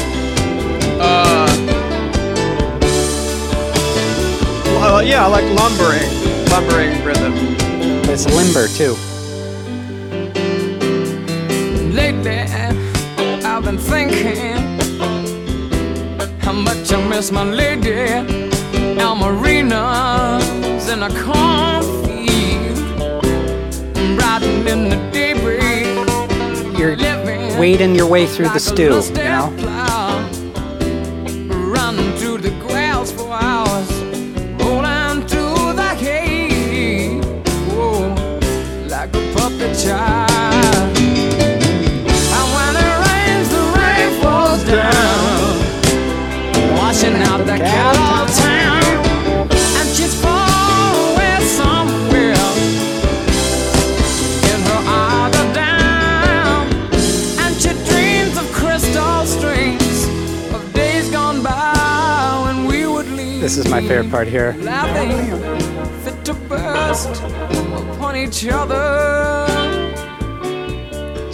Uh, well, yeah, I like lumbering, lumbering rhythm. It's limber too. Lately, I've been thinking how much I miss my lady. Amoreena's in a cornfield, riding in the daybreak. Wading your way through the stew, you know? plow, running through the grass for hours, rolling through the hay, like a puppet child. This is my favorite part here. Laughing, fit to burst upon each other.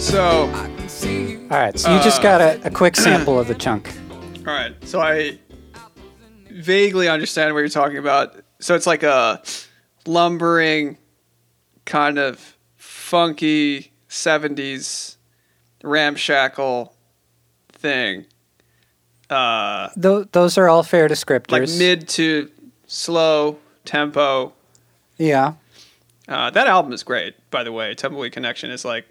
So, I can see you. All right, so you just got a, a quick sample of the chunk. all right. So I vaguely understand what you're talking about. So it's like a lumbering, kind of funky '70s ramshackle thing. Uh, Tho- those are all fair descriptors. like mid to slow tempo. Yeah. Uh, that album is great, by the way. Tumbleweed Connection is like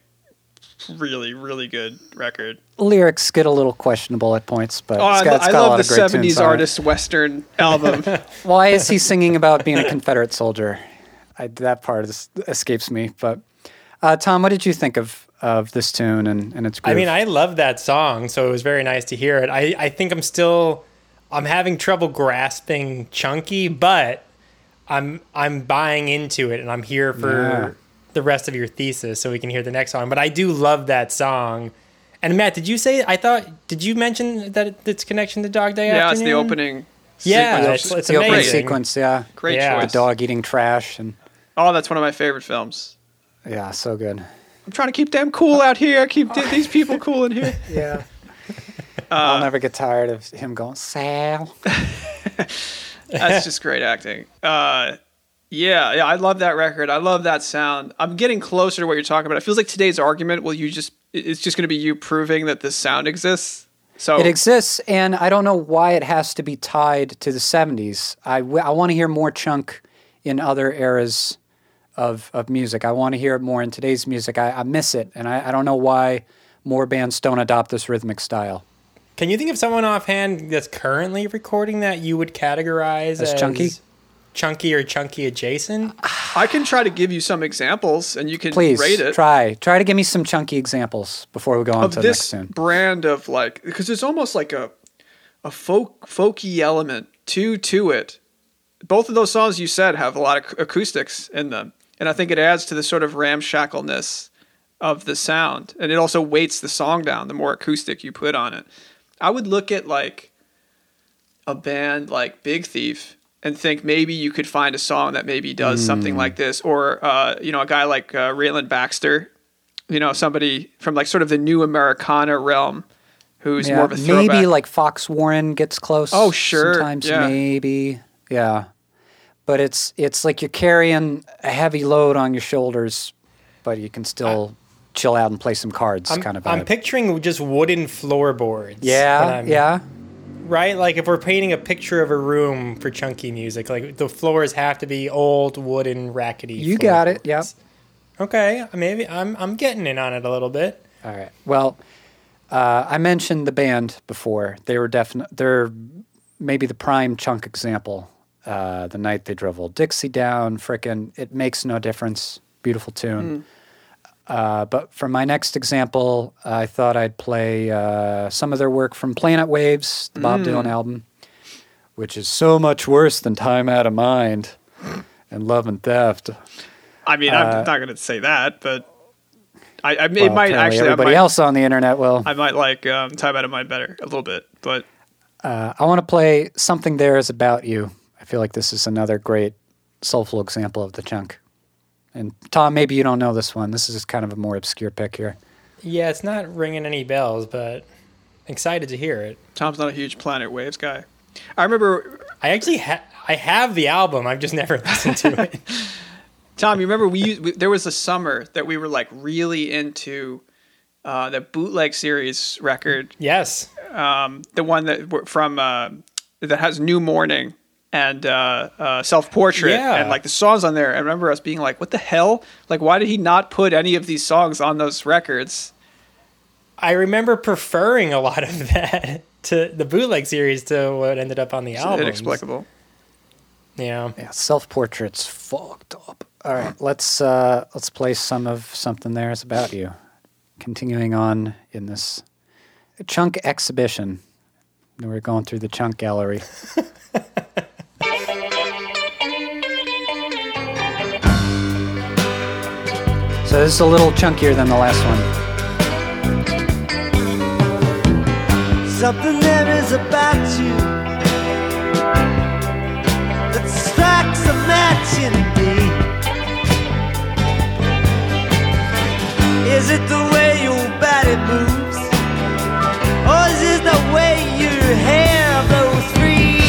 really, really good record. Lyrics get a little questionable at points, but Oh, it's I, got, it's I got a lot love of the great tunes '70s on it. artist Western album. Why is he singing about being a Confederate soldier? I, that part is, escapes me. But uh, Tom, what did you think of, of this tune and, and its great. I mean, I love that song, so it was very nice to hear it. I, I think I'm still I'm having trouble grasping chunky, but I'm I'm buying into it and I'm here for Yeah. the rest of your thesis so we can hear the next song. But I do love that song. And Matt, did you say I thought did you mention that it's connection to Dog Day yeah, it's the opening. Yeah, sequence. it's, it's the opening amazing. sequence, yeah. Great Yeah. choice. The dog eating trash and Oh, that's one of my favorite films. yeah, so good. I'm trying to keep them cool out here. Keep th- these people cool in here. Yeah. Uh, I'll never get tired of him going, Sal. That's just great acting. Uh, yeah, yeah, I love that record. I love that sound. I'm getting closer to what you're talking about. It feels like today's argument. Will you just? It's just going to be you proving that this sound exists. So It exists, and I don't know why it has to be tied to the 70s. I, w- I want to hear more chunk in other eras of of music. I want to hear it more in today's music. I, I miss it, and I, I don't know why more bands don't adopt this rhythmic style. Can you think of someone offhand that's currently recording that you would categorize As as, chunky? chunky or chunky adjacent? I can try to give you some examples, and you can Please rate it. try try to give me some chunky examples before we go on of to the next this tune. brand of like because there's almost like a a folk folky element to to it. Both of those songs you said have a lot of acoustics in them, and I think it adds to the sort of ramshackleness of the sound, and it also weights the song down the more acoustic you put on it. I would look at like a band like Big Thief and think maybe you could find a song that maybe does Hmm. something like this, or uh, you know a guy like uh, Rayland Baxter, you know somebody from like sort of the new Americana realm, who's Yeah, more of a throwback. maybe like Fox Warren gets close. Oh, sure, Sometimes yeah. maybe, yeah. But it's it's like you're carrying a heavy load on your shoulders, but you can still chill out and play some cards, I'm, kind of. I'm picturing just wooden floorboards. yeah, yeah. Right? Like if we're painting a picture of a room for chunky music, like the floors have to be old wooden rackety. You got it. Yep. Okay, maybe I'm I'm getting in on it a little bit. All right. Well, uh, I mentioned the band before. They were definite. They're maybe the prime chunk example. Uh, the night they drove old Dixie down, frickin' it makes no difference. Beautiful tune. Uh, but for my next example, I thought I'd play uh, some of their work from Planet Waves, the Bob Dylan album, which is so much worse than Time Out of Mind and Love and Theft. I mean, uh, I'm not going to say that, but I, I it Well, might actually. Everybody might, else on the internet will. I might like um, Time Out of Mind better a little bit, but Uh, I want to play Something There Is About You. I feel like this is another great soulful example of the chunk. And Tom, maybe you don't know this one. This is kind of a more obscure pick here. Yeah, it's not ringing any bells, but excited to hear it. Tom's not a huge Planet Waves guy. I remember I actually ha- I have the album. I've just never listened to it. Tom, you remember we, used, we there was a summer that we were like really into uh, the bootleg series record, yes. um, the one that w- from uh, that has New Morning and uh, uh, Self Portrait, Yeah. and like the songs on there. I remember us being like, "What the hell? Like, why did he not put any of these songs on those records?" I remember preferring a lot of that to the bootleg series to what ended up on the album. inexplicable. Yeah. Yeah, self portraits fucked up. All right, let's uh, let's play some of Something There Is About You. Continuing on in this chunk exhibition. We're going through the chunk gallery. so this is a little chunkier than the last one. Something there is about you that strikes a match in me. Is it the way your body moves? Or is it the way your hair blows free?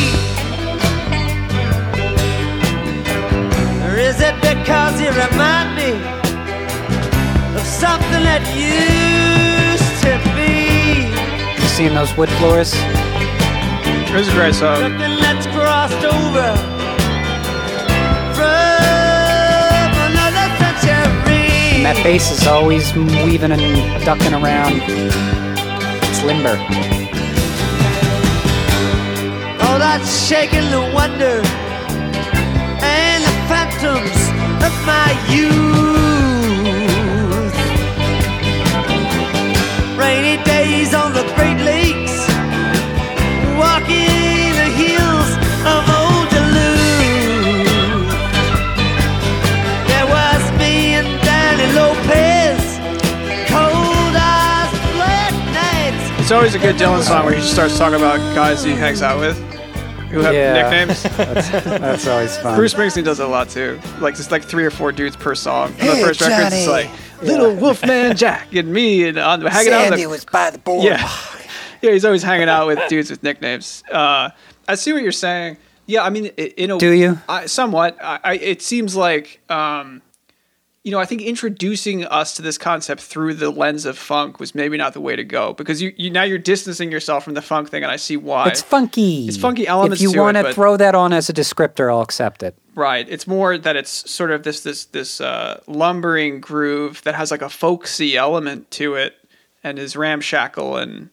Or is it because you remind me of something that used to be? You seeing those wood floors? It was a great song. Something that's crossed over from another century. And that bass is always weaving and ducking around. It's limber. All that shaking the wonder and the phantoms of my youth. Rainy days on the Great Lakes, walking the hills of old Duluth. There was me and Danny Lopez, cold eyes, black nights. It's always a good Dylan song where he just starts talking about guys he hangs out with who have Yeah. nicknames. That's always fun. Bruce Springsteen does it a lot too. Like just like three or four dudes per song. On the Hey, first record, it's like Little Wolfman Jack and me and on hanging out. With the, was by the board. yeah, yeah. He's always hanging out with dudes with nicknames. Uh, I see what you're saying. Yeah, I mean, in a Do you? I, somewhat. I, I, it seems like, um, you know, I think introducing us to this concept through the lens of funk was maybe not the way to go because you, you now you're distancing yourself from the funk thing, and I see why. It's funky. It's funky elements If you want to throw that on as a descriptor, I'll accept it. Right. It's more that it's sort of this this this uh, lumbering groove that has like a folksy element to it, and is ramshackle and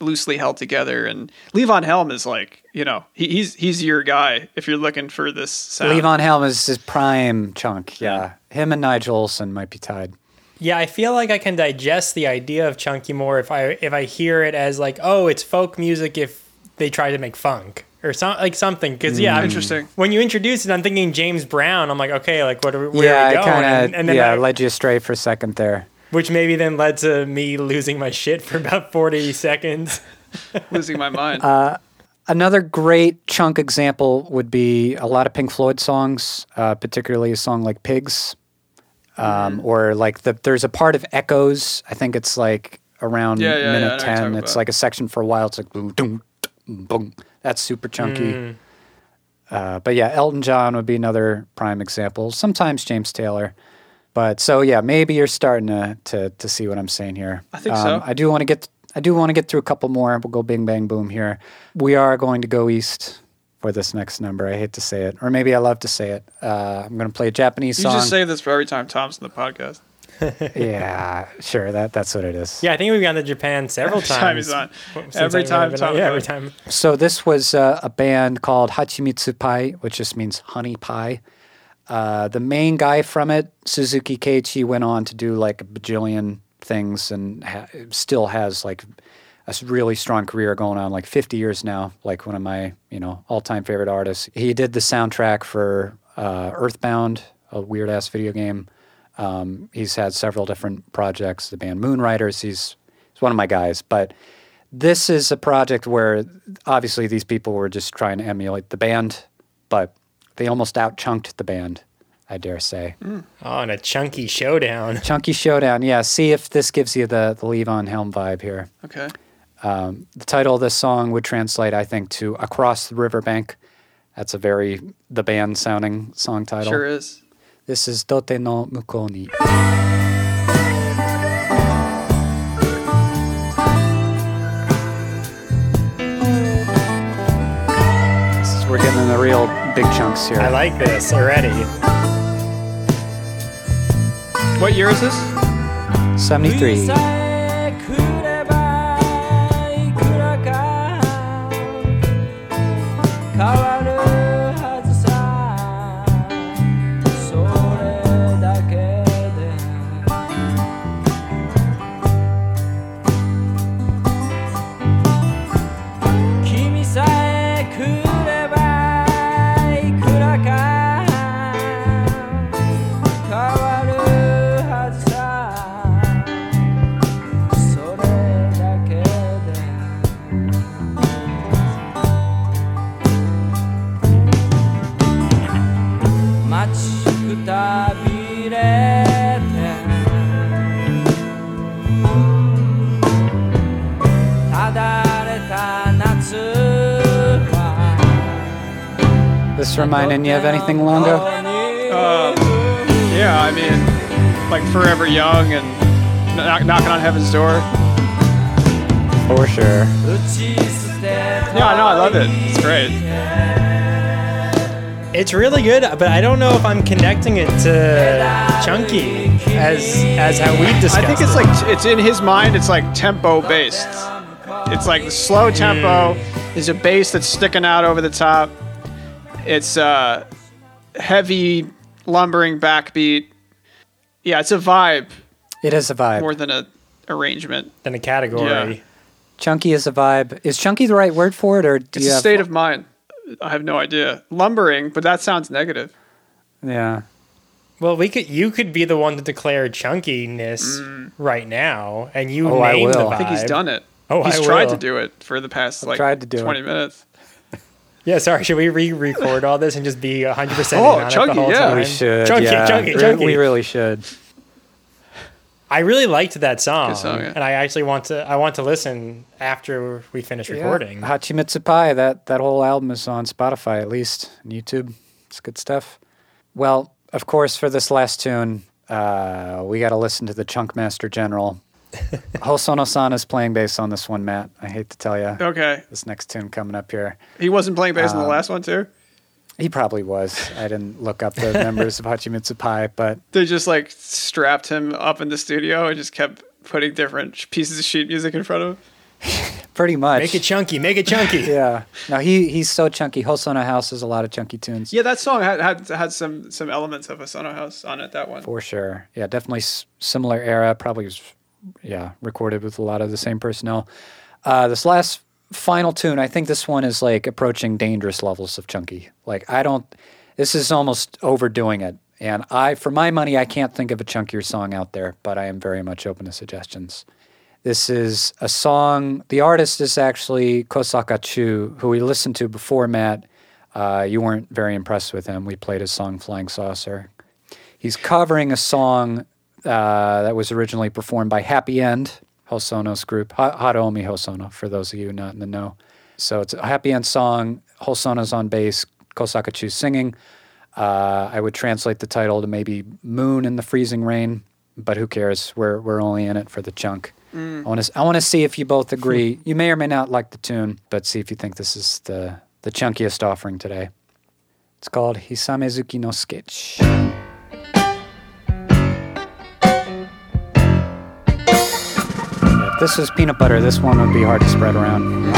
loosely held together. And Levon Helm is like, you know, he, he's he's your guy if you're looking for this sound. Levon Helm is his prime chunk. Yeah. Him and Nigel Olsson might be tied. Yeah, I feel like I can digest the idea of chunky more if I if I hear it as like, oh, it's folk music if they try to make funk or some like something. Because yeah, mm. I'm- Interesting. When you introduce it, I'm thinking James Brown. I'm like, okay, like what are we, where yeah, are we I going? kind and, of and then yeah I- led you astray for a second there. Which maybe then led to me losing my shit for about 40 seconds. losing my mind. Another great chunk example would be a lot of Pink Floyd songs, uh, particularly a song like Pigs, um, Mm-hmm. or like the there's a part of Echoes. I think it's like around Yeah, yeah, yeah, I know minute what you're ten. It's about. like a section for a while. It's like boom, boom, boom. That's super chunky. Mm. Uh, but yeah, Elton John would be another prime example. Sometimes James Taylor. But so yeah, maybe you're starting to to, to see what I'm saying here. I think so. I do want to get I do want to get through a couple more. We'll go bing bang boom here. We are going to go east for this next number. I hate to say it, or maybe I love to say it. Uh, I'm going to play a Japanese you song. You just say this for every time Tom's in the podcast. yeah, sure. That that's what it is. Yeah, I think we've gone to Japan several Every time times. he's Every I've time been- Tom's Yeah, every time. So this was uh, a band called Hachimitsu Pai, which just means honey pie. Uh, the main guy from it, Suzuki Keiichi, went on to do like a bajillion things and ha- still has like a really strong career going on, like 50 years now. Like one of my you know all time favorite artists. He did the soundtrack for uh, Earthbound, a weird ass video game. Um, he's had several different projects. The band Moonriders. He's he's one of my guys, but this is a project where obviously these people were just trying to emulate the band, but they almost out chunked the band, I dare say. Oh, and a chunky showdown. Chunky Showdown, yeah. See if this gives you the, the Levon Helm vibe here. Okay. Um, the title of this song would translate, I think, to Across the Riverbank. That's a very the band sounding song title. Sure is. This is Dote no Mukou ni. This is- We're getting in the real big chunks here. I like this already. What year is this? 73. this reminding you of anything, Longo? Uh, yeah, I mean, like Forever Young and knock, Knocking on Heaven's Door. For sure. Yeah, I know, I love it. It's great. It's really good, but I don't know if I'm connecting it to Chunky as as how we discussed. I think it's it. like it's in his mind. It's like tempo based. It's like the slow tempo mm. is a bass that's sticking out over the top it's uh, heavy, lumbering backbeat. Yeah, it's a vibe It is a vibe. more than a arrangement. than a category. Yeah. Chunky is a vibe. Is chunky the right word for it, or do It's you a have? state of mind. I have no idea. Lumbering, but that sounds negative. yeah. Well, we could you could be the one to declare chunkiness right now, and you Oh, I name the vibe. I I think he's done it. Oh, he's I tried will. to do it for the past like tried to do 20 it. minutes. Yeah, sorry. Should we re-record all this and just be 100 percent Oh, on it chunky, the whole yeah. time? We should. Chunky, yeah. chunky, chunky. We really should. I really liked that song, song, yeah. and I actually want to. I want to listen after we finish recording. Yeah. Hachimitsu Pai, that, that whole album is on Spotify at least, and YouTube. It's good stuff. Well, of course, for this last tune, uh, we got to listen to the Chunk Master General. Hosono-san is playing bass on this one, Matt. I hate to tell you. Okay. This next tune coming up here. He wasn't playing bass in Um, the last one too. He probably was. I didn't look up the members of Hachimitsu Pai, but They just like strapped him up in the studio and just kept putting different pieces of sheet music in front of him. pretty much. Make it chunky, make it chunky. yeah. No, he he's so chunky. Hosono House has a lot of chunky tunes. Yeah, that song had had, had some some elements of Hosono House on it. That one. For sure. Yeah, definitely s- similar era. Probably was, yeah, recorded with a lot of the same personnel. Uh, this last final tune, I think this one is like approaching dangerous levels of chunky. Like, I don't, this is almost overdoing it. And I, for my money, I can't think of a chunkier song out there, but I am very much open to suggestions. This is a song, the artist is actually Kosaka Chu, who we listened to before, Matt. Uh, you weren't very impressed with him. We played his song Flying Saucer. He's covering a song uh, that was originally performed by Happy End, Hosono's group, Ha- Haruomi Hosono, for those of you not in the know. So it's a Happy End song. Hosono's on bass, Kosaka Chu's singing. Uh, I would translate the title to maybe Moon in the Freezing Rain, but who cares? We're, we're only in it for the chunk. I want to I want to see if you both agree. you may or may not like the tune, but see if you think this is the the chunkiest offering today. It's called Hisamezuki no Sketch. This is peanut butter, this one would be hard to spread around.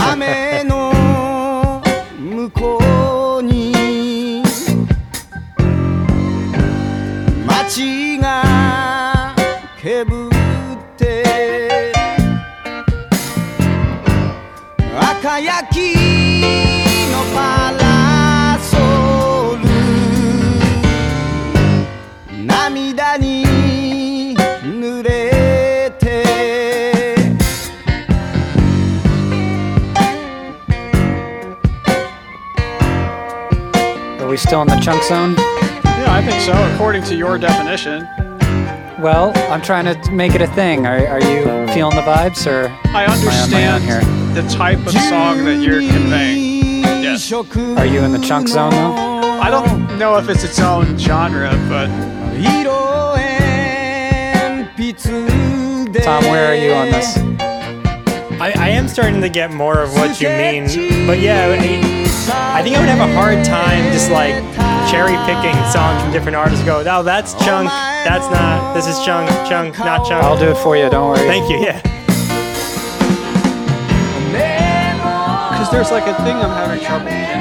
雨 we still in the chunk zone? Yeah, I think so, according to your definition. Well, I'm trying to make it a thing. Are, are you feeling the vibes, or I understand I the type of song that you're conveying. Yes. Are you in the chunk zone though? I don't know if it's its own genre, but Tom, where are you on this? I, I am starting to get more of what you mean, but yeah. I think I would have a hard time just like cherry picking songs from different artists. Go, oh, that's chunk, that's not. This is chunk, chunk, not chunk. I'll do it for you. Don't worry. Thank you. Yeah. because there's like a thing I'm having trouble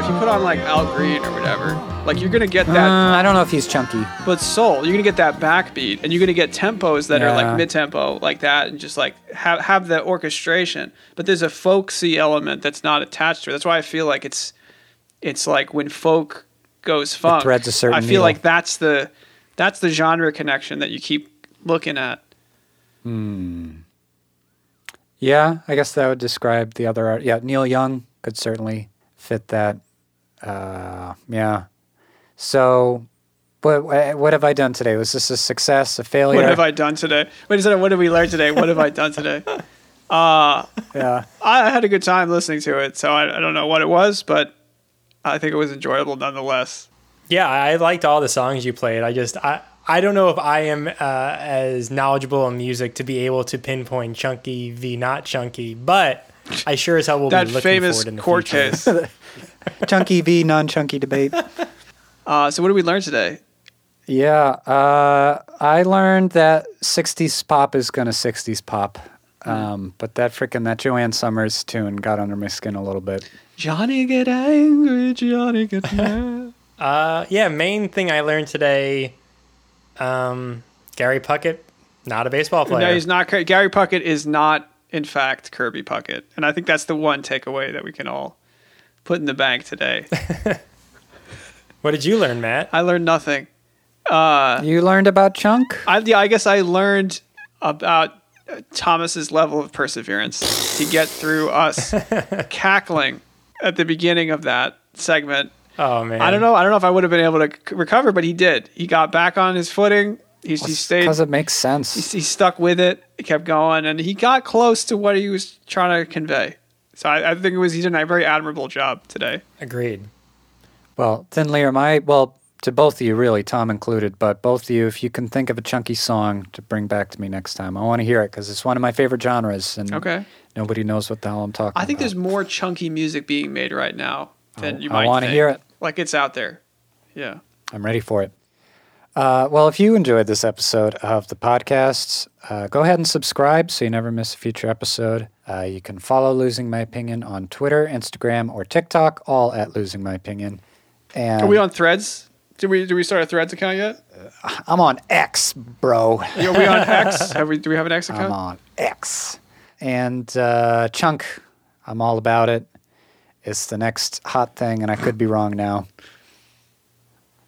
right, if you put on like Al Green or whatever, like you're gonna get that, Uh, I don't know if he's chunky. but soul, you're gonna get that backbeat, and you're gonna get tempos that are like mid tempo, like that, and just like have have the orchestration. But there's a folksy element that's not attached to it. That's why I feel like it's it's like when folk goes funk. threads a certain I feel needle. like that's the that's the genre connection that you keep looking at. Hmm. Yeah, I guess that would describe the other art. Yeah, Neil Young could certainly fit that. Uh, yeah. So, what what have I done today? Was this a success, a failure? What have I done today? Wait a second. What did we learn today? What have I done today? Uh, Yeah. I had a good time listening to it, so I, I don't know what it was, but I think it was enjoyable nonetheless. Yeah, I liked all the songs you played. I just I I don't know if I am uh, as knowledgeable in music to be able to pinpoint chunky v not chunky, but I sure as hell will That be looking famous forward in the court future. case. chunky v non-chunky debate. Uh, so what did we learn today? Yeah, uh, I learned that '60s pop is gonna '60s pop, um, but that frickin' that Joanie Sommers tune got under my skin a little bit. Johnny get angry, Johnny get mad. Uh, yeah, main thing I learned today, um, Gary Puckett, not a baseball player. no, he's not. Gary Puckett is not, in fact, Kirby Puckett, and I think that's the one takeaway that we can all put in the bank today. What did you learn, Matt? I learned nothing. Uh, You learned about chunk? I, yeah, I guess I learned about uh, Thomas's level of perseverance to get through us cackling at the beginning of that segment. Oh man, I don't know. I don't know if I would have been able to c- recover, but he did. He got back on his footing. He, he stayed. Because it makes sense. He, he stuck with it. He kept going, and he got close to what he was trying to convey. So I, I think it was he did a very admirable job today. Agreed. Well, Thin Lear, my well, to both of you really, Tom included, but both of you, if you can think of a chunky song to bring back to me next time, I want to hear it because it's one of my favorite genres, and Okay. nobody knows what the hell I'm talking. I think about. there's more chunky music being made right now. than oh, you might. I might. wanna hear it. Like it's out there. Yeah. I'm ready for it. Uh, well, if you enjoyed this episode of the podcast, uh, go ahead and subscribe so you never miss a future episode. Uh, you can follow Losing My Opinion on Twitter, Instagram, or TikTok, all at Losing My Opinion. And Are we on Threads? Did we did we start a Threads account yet? I'm on X, bro. Are we on X? Have we? Do we have an X I'm account? on X. And uh, Chunk, I'm all about it. It's the next hot thing, and I could be wrong now.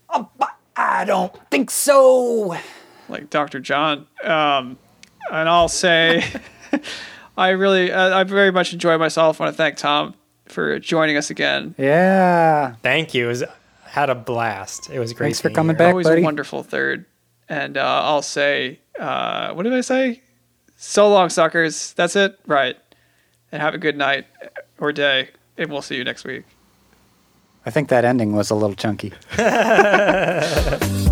Oh, but I don't think so. like Dr. John. Um, and I'll say, I really, uh, I very much enjoy myself. I want to thank Tom for joining us again. Yeah. Thank you. It was had a blast. It was great. Thanks for coming here. back. Always buddy. a wonderful third. And uh, I'll say, uh, what did I say? So long, suckers. That's it. Right. And have a good night or day. And we'll see you next week. I think that ending was a little chunky.